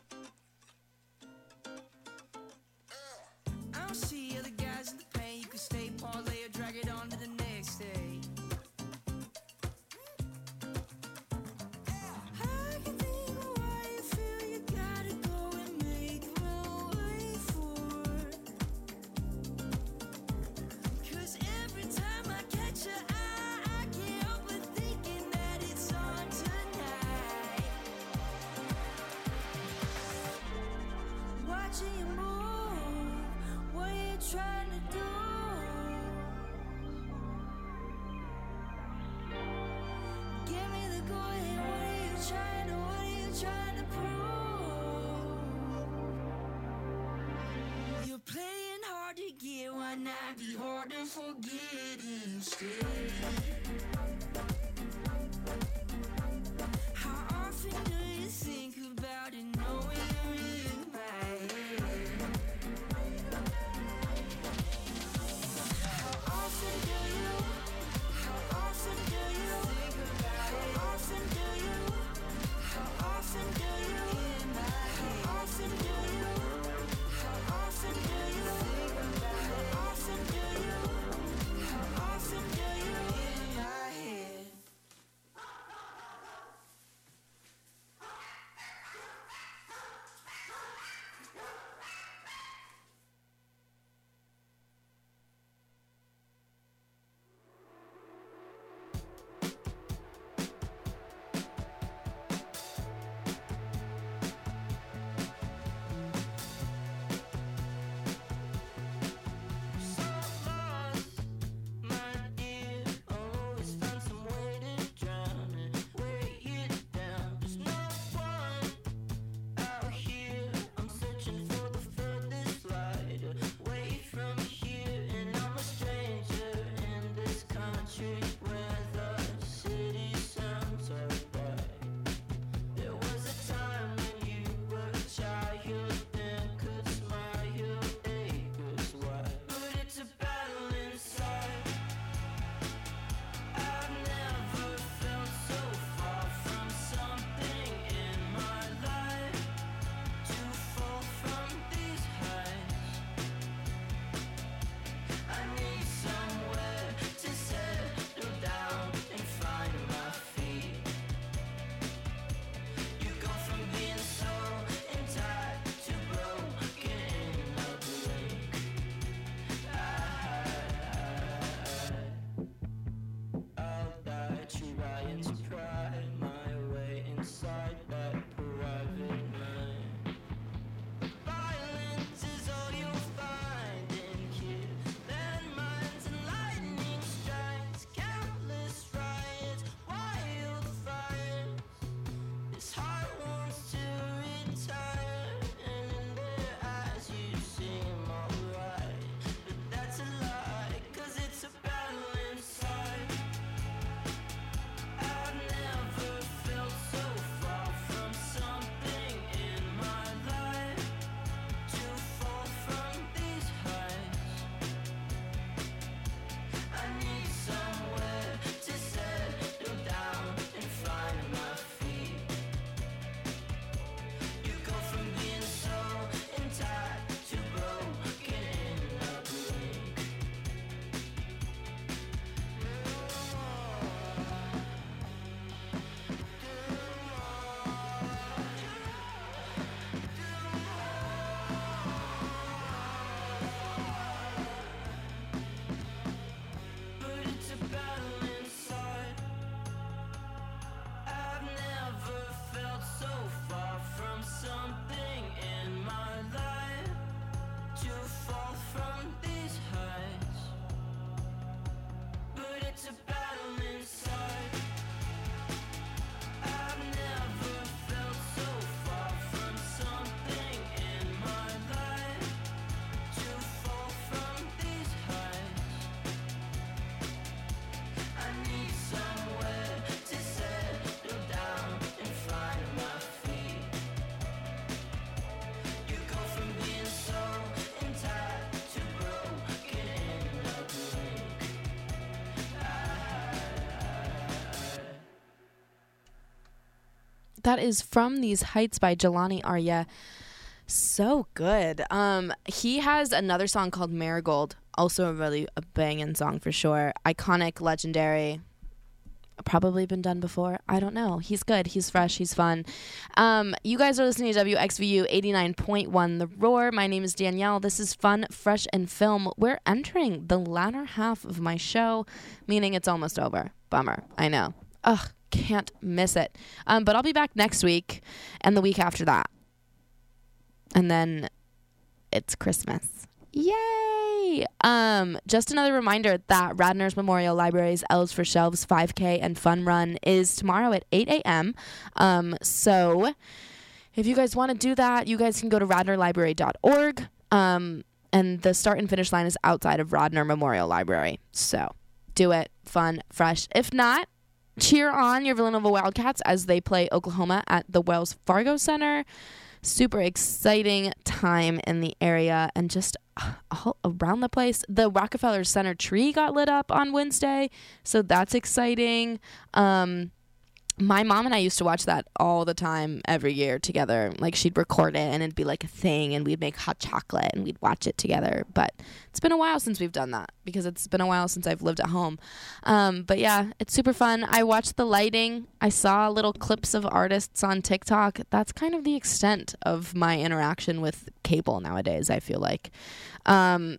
Speaker 12: side That is from These Heights
Speaker 9: by Jelani Aryeh. So good. Um, he has another song called Marigold, also a really a banging song for sure. Iconic, legendary. Probably been done before. I don't know. He's good. He's fresh. He's fun. Um, you guys are listening to WXVU 89.1 The Roar. My name is Danielle. This is Fun, Fresh, and Film. We're entering the latter half of my show, meaning it's almost over. Bummer. I know. Ugh, can't miss it. Um, but I'll be back next week and the week after that. And then it's Christmas. Yay! Um, just another reminder that Radnor's Memorial Library's Elves for Shelves 5K and Fun Run is tomorrow at 8 a.m. Um, so if you guys want to do that, you guys can go to radnorlibrary.org. Um, and the start and finish line is outside of Radnor Memorial Library. So do it. Fun, fresh. If not, cheer on your Villanova Wildcats as they play Oklahoma at the Wells Fargo Center. Super exciting time in the area and just uh, all around the place. The Rockefeller Center tree got lit up on Wednesday, so that's exciting. Um, my mom and I used to watch that all the time every year together. Like she'd record it and it'd be like a thing and we'd make hot chocolate and we'd watch it together. But it's been a while since we've done that because it's been a while since I've lived at home. Um, but yeah, it's super fun. I watched the lighting. I saw little clips of artists on TikTok. That's kind of the extent of my interaction with cable nowadays, I feel like. Um,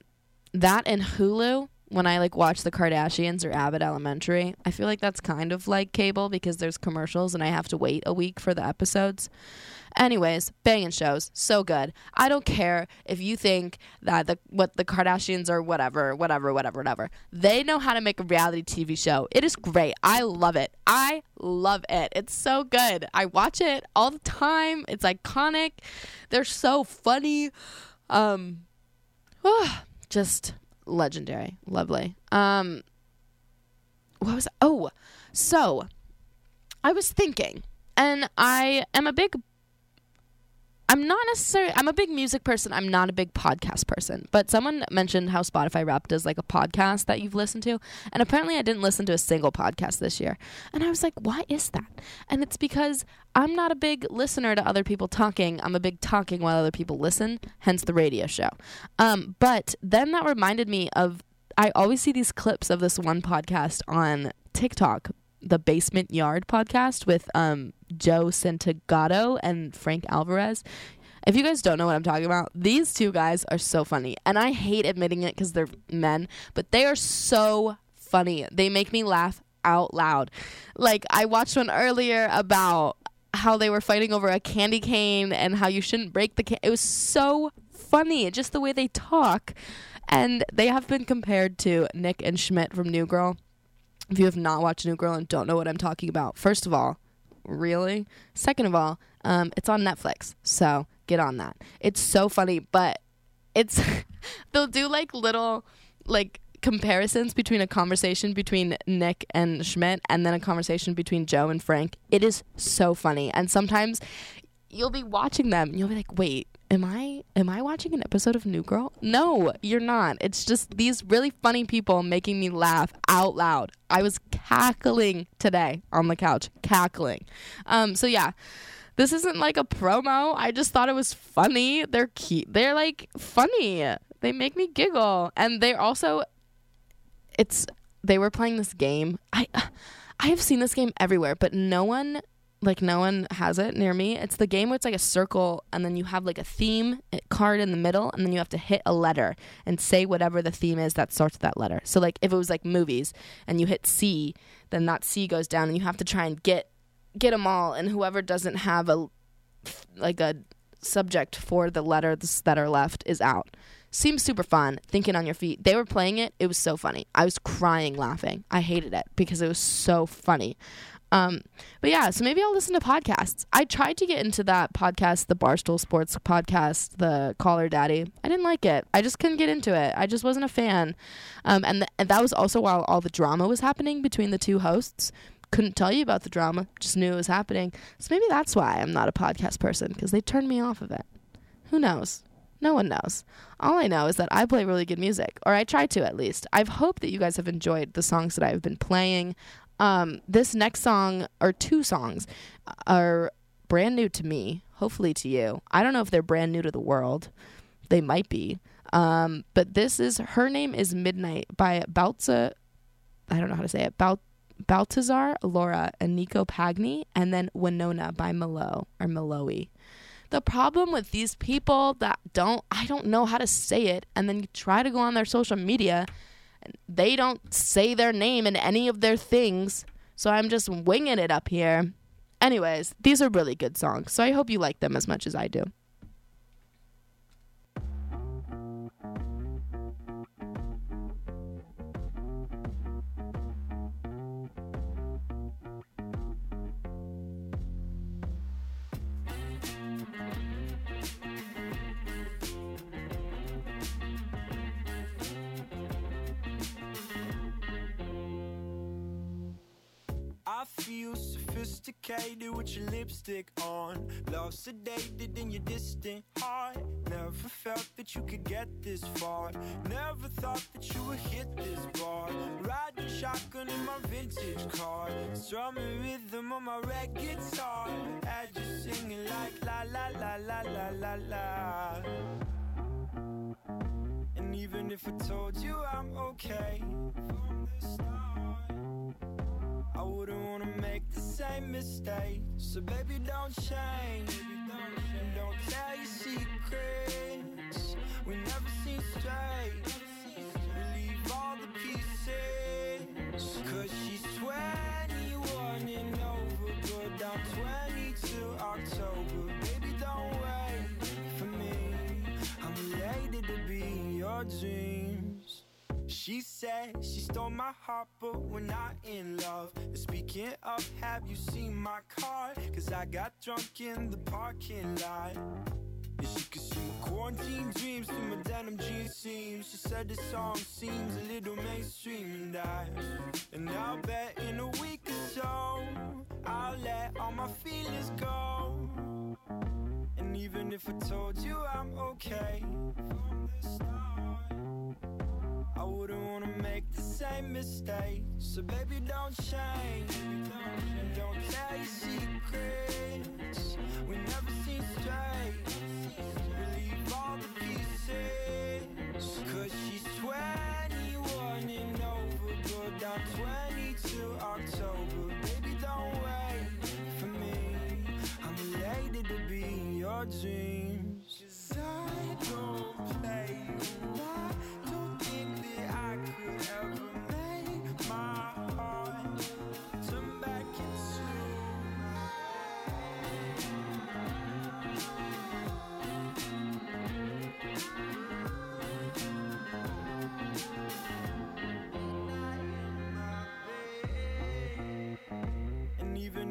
Speaker 9: that and Hulu when I like watch the Kardashians or Abbott Elementary. I feel like that's kind of like cable because there's commercials and I have to wait a week for the episodes. Anyways, banging shows, so good. I don't care if you think that the what the Kardashians or whatever, whatever, whatever, whatever. They know how to make a reality TV show. It is great. I love it. I love it. It's so good. I watch it all the time. It's iconic. They're so funny. Um <sighs> just legendary. Lovely. Um what was oh so I was thinking and I am a big I'm not necessarily I'm a big music person. I'm not a big podcast person. But someone mentioned how Spotify Wrapped is like a podcast that you've listened to. And apparently I didn't listen to a single podcast this year. And I was like, why is that? And it's because I'm not a big listener to other people talking. I'm a big talking while other people listen, hence the radio show. Um, but then that reminded me of I always see these clips of this one podcast on TikTok, the Basement Yard podcast with um, Joe Santagato and Frank Alvarez. If you guys don't know what I'm talking about, these two guys are so funny. And I hate admitting it because they're men, but they are so funny. They make me laugh out loud. Like, I watched one earlier about how they were fighting over a candy cane and how you shouldn't break the cane. It was so funny, just the way they talk. And they have been compared to Nick and Schmidt from New Girl. If you have not watched New Girl and don't know what I'm talking about, first of all, really? Second of all, um, it's on Netflix, so get on that. It's so funny, but it's <laughs> they'll do like little like comparisons between a conversation between Nick and Schmidt and then a conversation between Joe and Frank. It is so funny, and sometimes you'll be watching them, and you'll be like, wait. Am I am I watching an episode of New Girl? No, you're not. It's just these really funny people making me laugh out loud. I was cackling today on the couch, cackling. Um, so yeah, this isn't like a promo. I just thought it was funny. They're cute. They're like funny. They make me giggle, and they're also. It's they were playing this game. I I have seen this game everywhere, but no one like no one has it near me. It's the game where it's like a circle and then you have like a theme eh, card in the middle and then you have to hit a letter and say whatever the theme is that starts with that letter. So like if it was like movies and you hit C, then that C goes down and you have to try and get get them all and whoever doesn't have a like a subject for the letters that are left is out. Seems super fun. Thinking on your feet. They were playing it. It was so funny. I was crying laughing. I hated it because it was so funny. Um, but yeah, so maybe I'll listen to podcasts. I tried to get into that podcast, the Barstool Sports podcast, the Call Her Daddy. I didn't like it. I just couldn't get into it. I just wasn't a fan. Um, and, th- and that was also while all the drama was happening between the two hosts. Couldn't tell you about the drama, just knew it was happening. So maybe that's why I'm not a podcast person because they turned me off of it. Who knows? No one knows. All I know is that I play really good music, or I try to at least. I've hoped that you guys have enjoyed the songs that I've been playing. Um, this next song, or two songs, are brand new to me, hopefully to you. I don't know if they're brand new to the world. They might be. Um, but this is Her Name is Midnight by Balza. I don't know how to say it. Bal- Baltazar, Laura, and Nico Pagni, and then Winona by Malo or Maloe. The problem with these people that don't, I don't know how to say it, and then you try to go on their social media, they don't say their name in any of their things, so I'm just winging it up here. Anyways, these are really good songs, so I hope you like them as much as I do.
Speaker 10: Feel sophisticated with your lipstick on. Love sedated in your distant heart. Never felt that you could get this far. Never thought that you would hit this bar. Riding shotgun in my vintage car. Strumming rhythm on my red guitar. Had you singing like la la la la la la la. And even if I told you I'm okay from the start, wouldn't wanna make the same mistake. So baby, don't change. And don't tell your secrets. We never seem straight. We leave all the pieces. Cause she's 21 and over, but I'm 22 October. Baby, don't wait for me. I'm related to be your dreams. She said she stole my heart, but we're not in love. And speaking of, have you seen my car? Cause I got drunk in the parking lot. And she could see my quarantine dreams through my denim jean seams. She said the song seems a little mainstream, and I, and I'll bet in a week or so, I'll let all my feelings go. And even if I told you I'm okay from the start, I wouldn't wanna make the same mistake. So baby, don't change. And don't tell your secrets. We never seem straight. We leave all the pieces. Cause she's 21 and over, but I'm 22 October. Baby, don't wait for me. I'm related to be in your dreams. Cause I don't play. I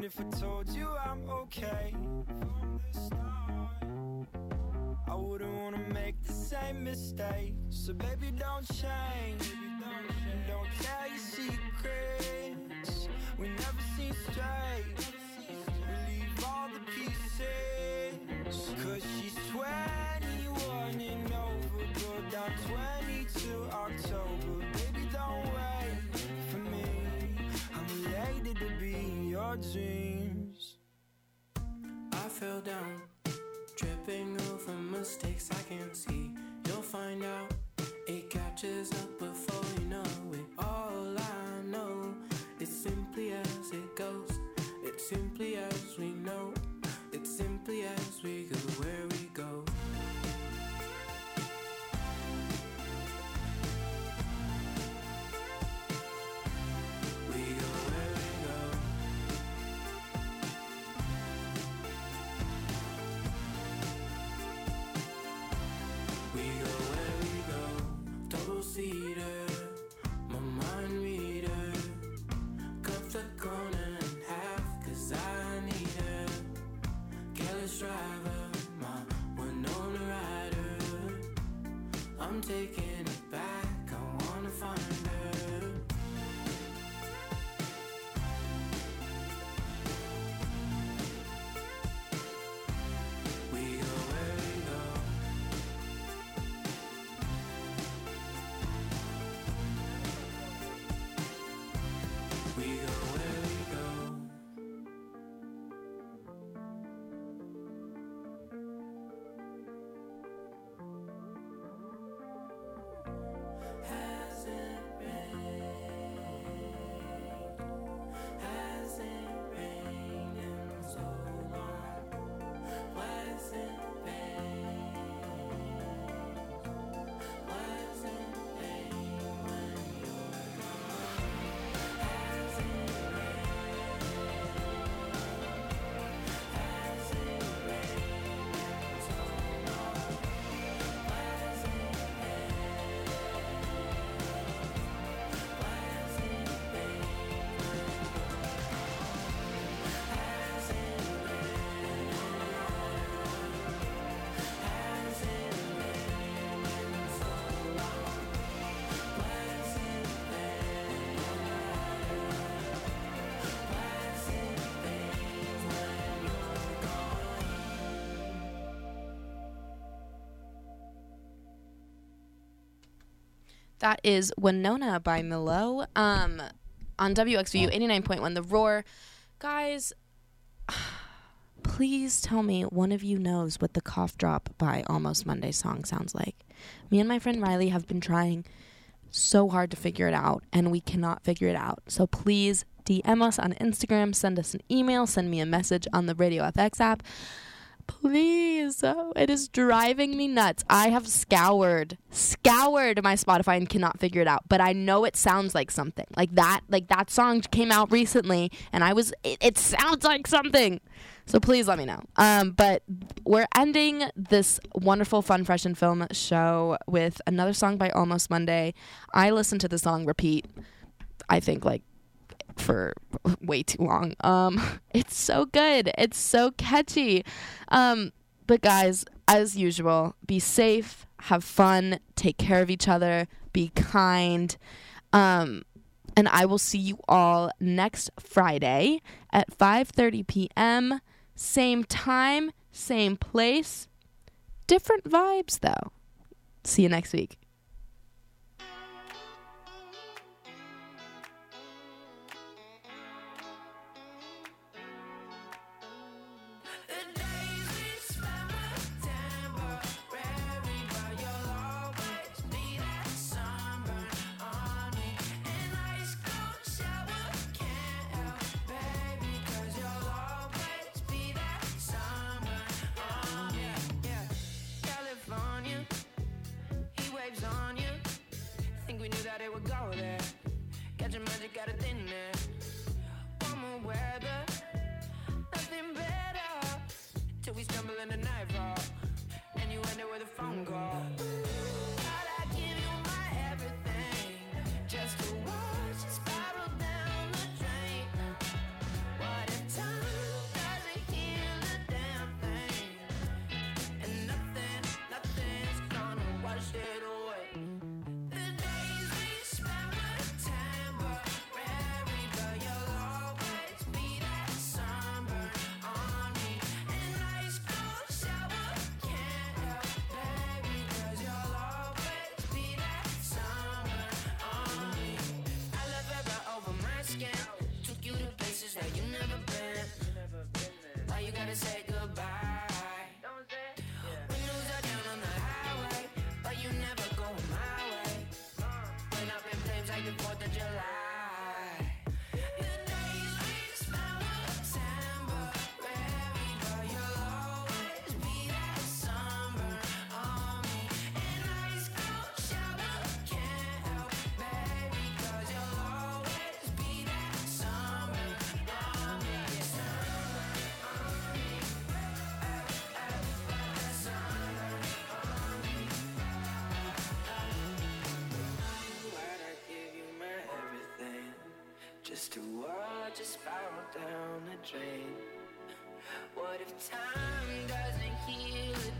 Speaker 10: if I told you I'm okay from the start, I wouldn't wanna make the same mistake. So baby, don't change.
Speaker 14: It catches up
Speaker 9: That is Winona by Milo um, on WXVU 89.1 The Roar. Guys, <sighs> please tell me one of you knows what the Cough Drop by Almost Monday song sounds like. Me and my friend Riley have been trying so hard to figure it out, and we cannot figure it out. So please DM us on Instagram, send us an email, send me a message on the Radio FX app. Please. It is driving me nuts. I have scoured, scoured my Spotify and cannot figure it out. But I know it sounds like something. Like that, like that song came out recently and I was it, it sounds like something. So please let me know. Um, but we're ending this wonderful Fun Fresh and Film show with another song by Almost Monday. I listened to the song repeat, I think like for way too long. Um, <laughs> it's so good. It's so catchy. Um, but guys, as usual, be safe, have fun, take care of each other, be kind. Um, and I will see you all next Friday at 5:30 p.m. Same time, same place. Different vibes though. See you next week.
Speaker 10: Catching magic out of thin air. Warmer weather, nothing better. Till we stumble into nightfall, and you end it with a phone call. Why you Just to watch it spiral down the drain. What if time doesn't heal a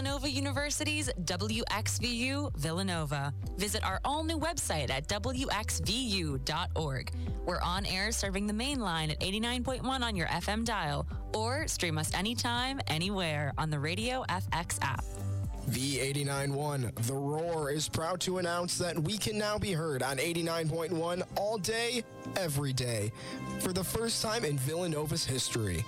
Speaker 8: Villanova University's WXVU Villanova. Visit our all new website at WXVU.org. We're on air serving the main line at 89.1 on your FM dial, or stream us anytime, anywhere on the Radio FX app.
Speaker 7: V891, The Roar, is proud to announce that we can now be heard on 89.1 all day, every day, for the first time in Villanova's history.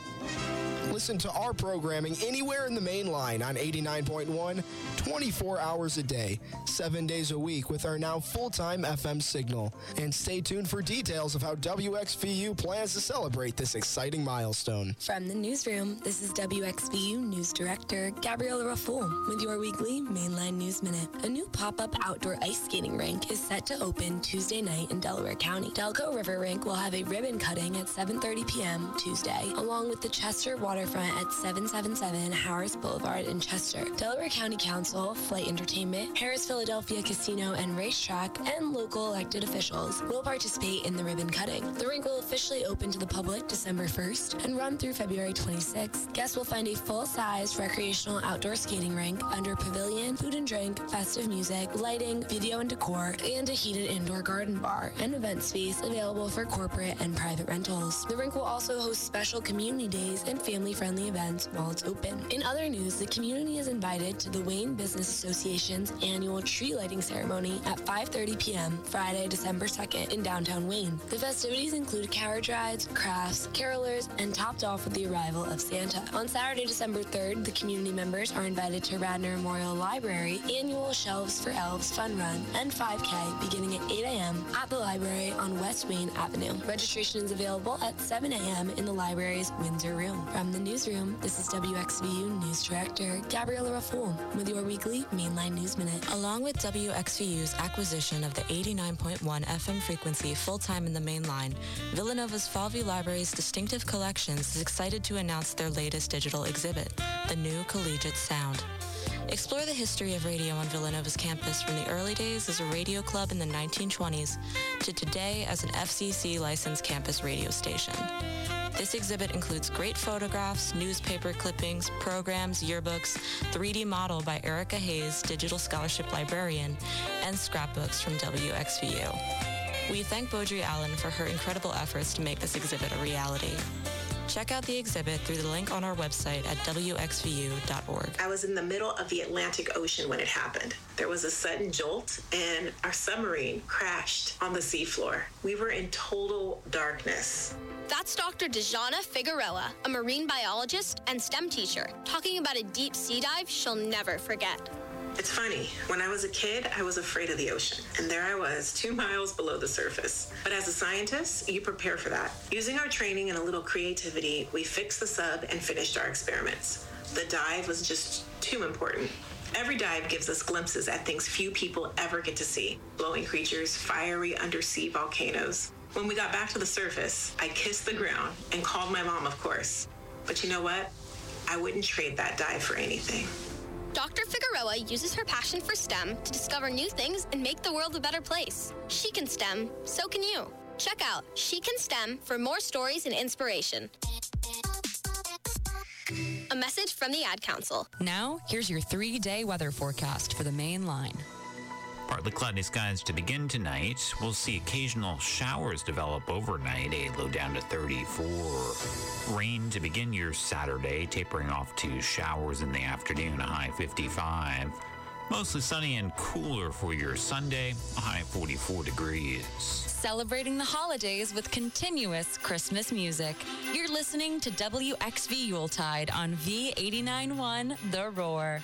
Speaker 7: Listen to our programming anywhere in the main line on 89.1, 24 hours a day, 7 days a week with our now full-time FM signal. And stay tuned for details of how WXVU plans to celebrate this exciting milestone.
Speaker 4: From the newsroom, this is WXVU News Director Gabriella Raful with your weekly Mainline News Minute. A new pop-up outdoor ice skating rink is set to open Tuesday night in Delaware County. Delco River Rink will have a ribbon cutting at 7.30 p.m. Tuesday, along with the Chester Waterfront at 777 Harrah's Boulevard in Chester. Delaware County Council, Flight Entertainment, Harrah's Philadelphia Casino and Racetrack, and local elected officials will participate in the ribbon cutting. The rink will officially open to the public December 1st and run through February 26th. Guests will find a full-sized recreational outdoor skating rink under pavilion, food and drink, festive music, lighting, video and decor, and a heated indoor garden bar and event space available for corporate and private rentals. The rink will also host special community days and family-friendly events while it's open. In other news, the community is invited to the Wayne Business Association's annual tree lighting ceremony at 5:30 p.m. Friday, December 2nd in downtown Wayne. The festivities include carriage rides, crafts, carolers, and topped off with the arrival of Santa. On Saturday, December 3rd, the community members are invited to Radnor Memorial Library annual Shelves for Elves Fun Run and 5K beginning at 8 a.m. at the library on West Wayne Avenue. Registration is available at 7 a.m. in the library's Windsor Room. From the newsroom, this is WXVU News Director Gabriella Raful with your weekly Mainline News Minute.
Speaker 15: Along with WXVU's acquisition of the 89.1 FM frequency full-time in the main line, Villanova's Falvey Library's distinctive collections is excited to announce their latest digital exhibit, the new Collegiate Sound. Explore the history of radio on Villanova's campus from the early days as a radio club in the 1920s to today as an FCC licensed campus radio station. This exhibit includes great photographs, newspaper clippings, programs, yearbooks, 3D model by Erica Hayes, digital scholarship librarian, and scrapbooks from WXVU. We thank Beaudry Allen for her incredible efforts to make this exhibit a reality. Check out the exhibit through the link on our website at WXVU.org.
Speaker 16: I was in the middle of the Atlantic Ocean when it happened. There was a sudden jolt, and our submarine crashed on the seafloor. We were in total darkness.
Speaker 17: That's Dr. Dejana Figueroa, a marine biologist and STEM teacher, talking about a deep sea dive she'll never forget.
Speaker 16: It's funny, when I was a kid, I was afraid of the ocean, and there I was, <laughs> two miles below the surface. But as a scientist, you prepare for that. Using our training and a little creativity, we fixed the sub and finished our experiments. The dive was just too important. Every dive gives us glimpses at things few people ever get to see glowing creatures, fiery undersea volcanoes. When we got back to the surface, I kissed the ground and called my mom, of course. But you know what? I wouldn't trade that dive for anything.
Speaker 17: Dr. Figueroa uses her passion for STEM to discover new things and make the world a better place. She can STEM, so can you. Check out She Can STEM for more stories and inspiration. A message from the Ad Council.
Speaker 15: Now, here's your three day weather forecast for the main line.
Speaker 18: Partly cloudy skies to begin tonight. We'll see occasional showers develop overnight, a low down to 34. Rain to begin your Saturday, tapering off to showers in the afternoon, a high 55. Mostly sunny and cooler for your Sunday, a high 44 degrees.
Speaker 8: Celebrating the holidays with continuous Christmas music. You're listening to WXV Yuletide on V891 The Roar.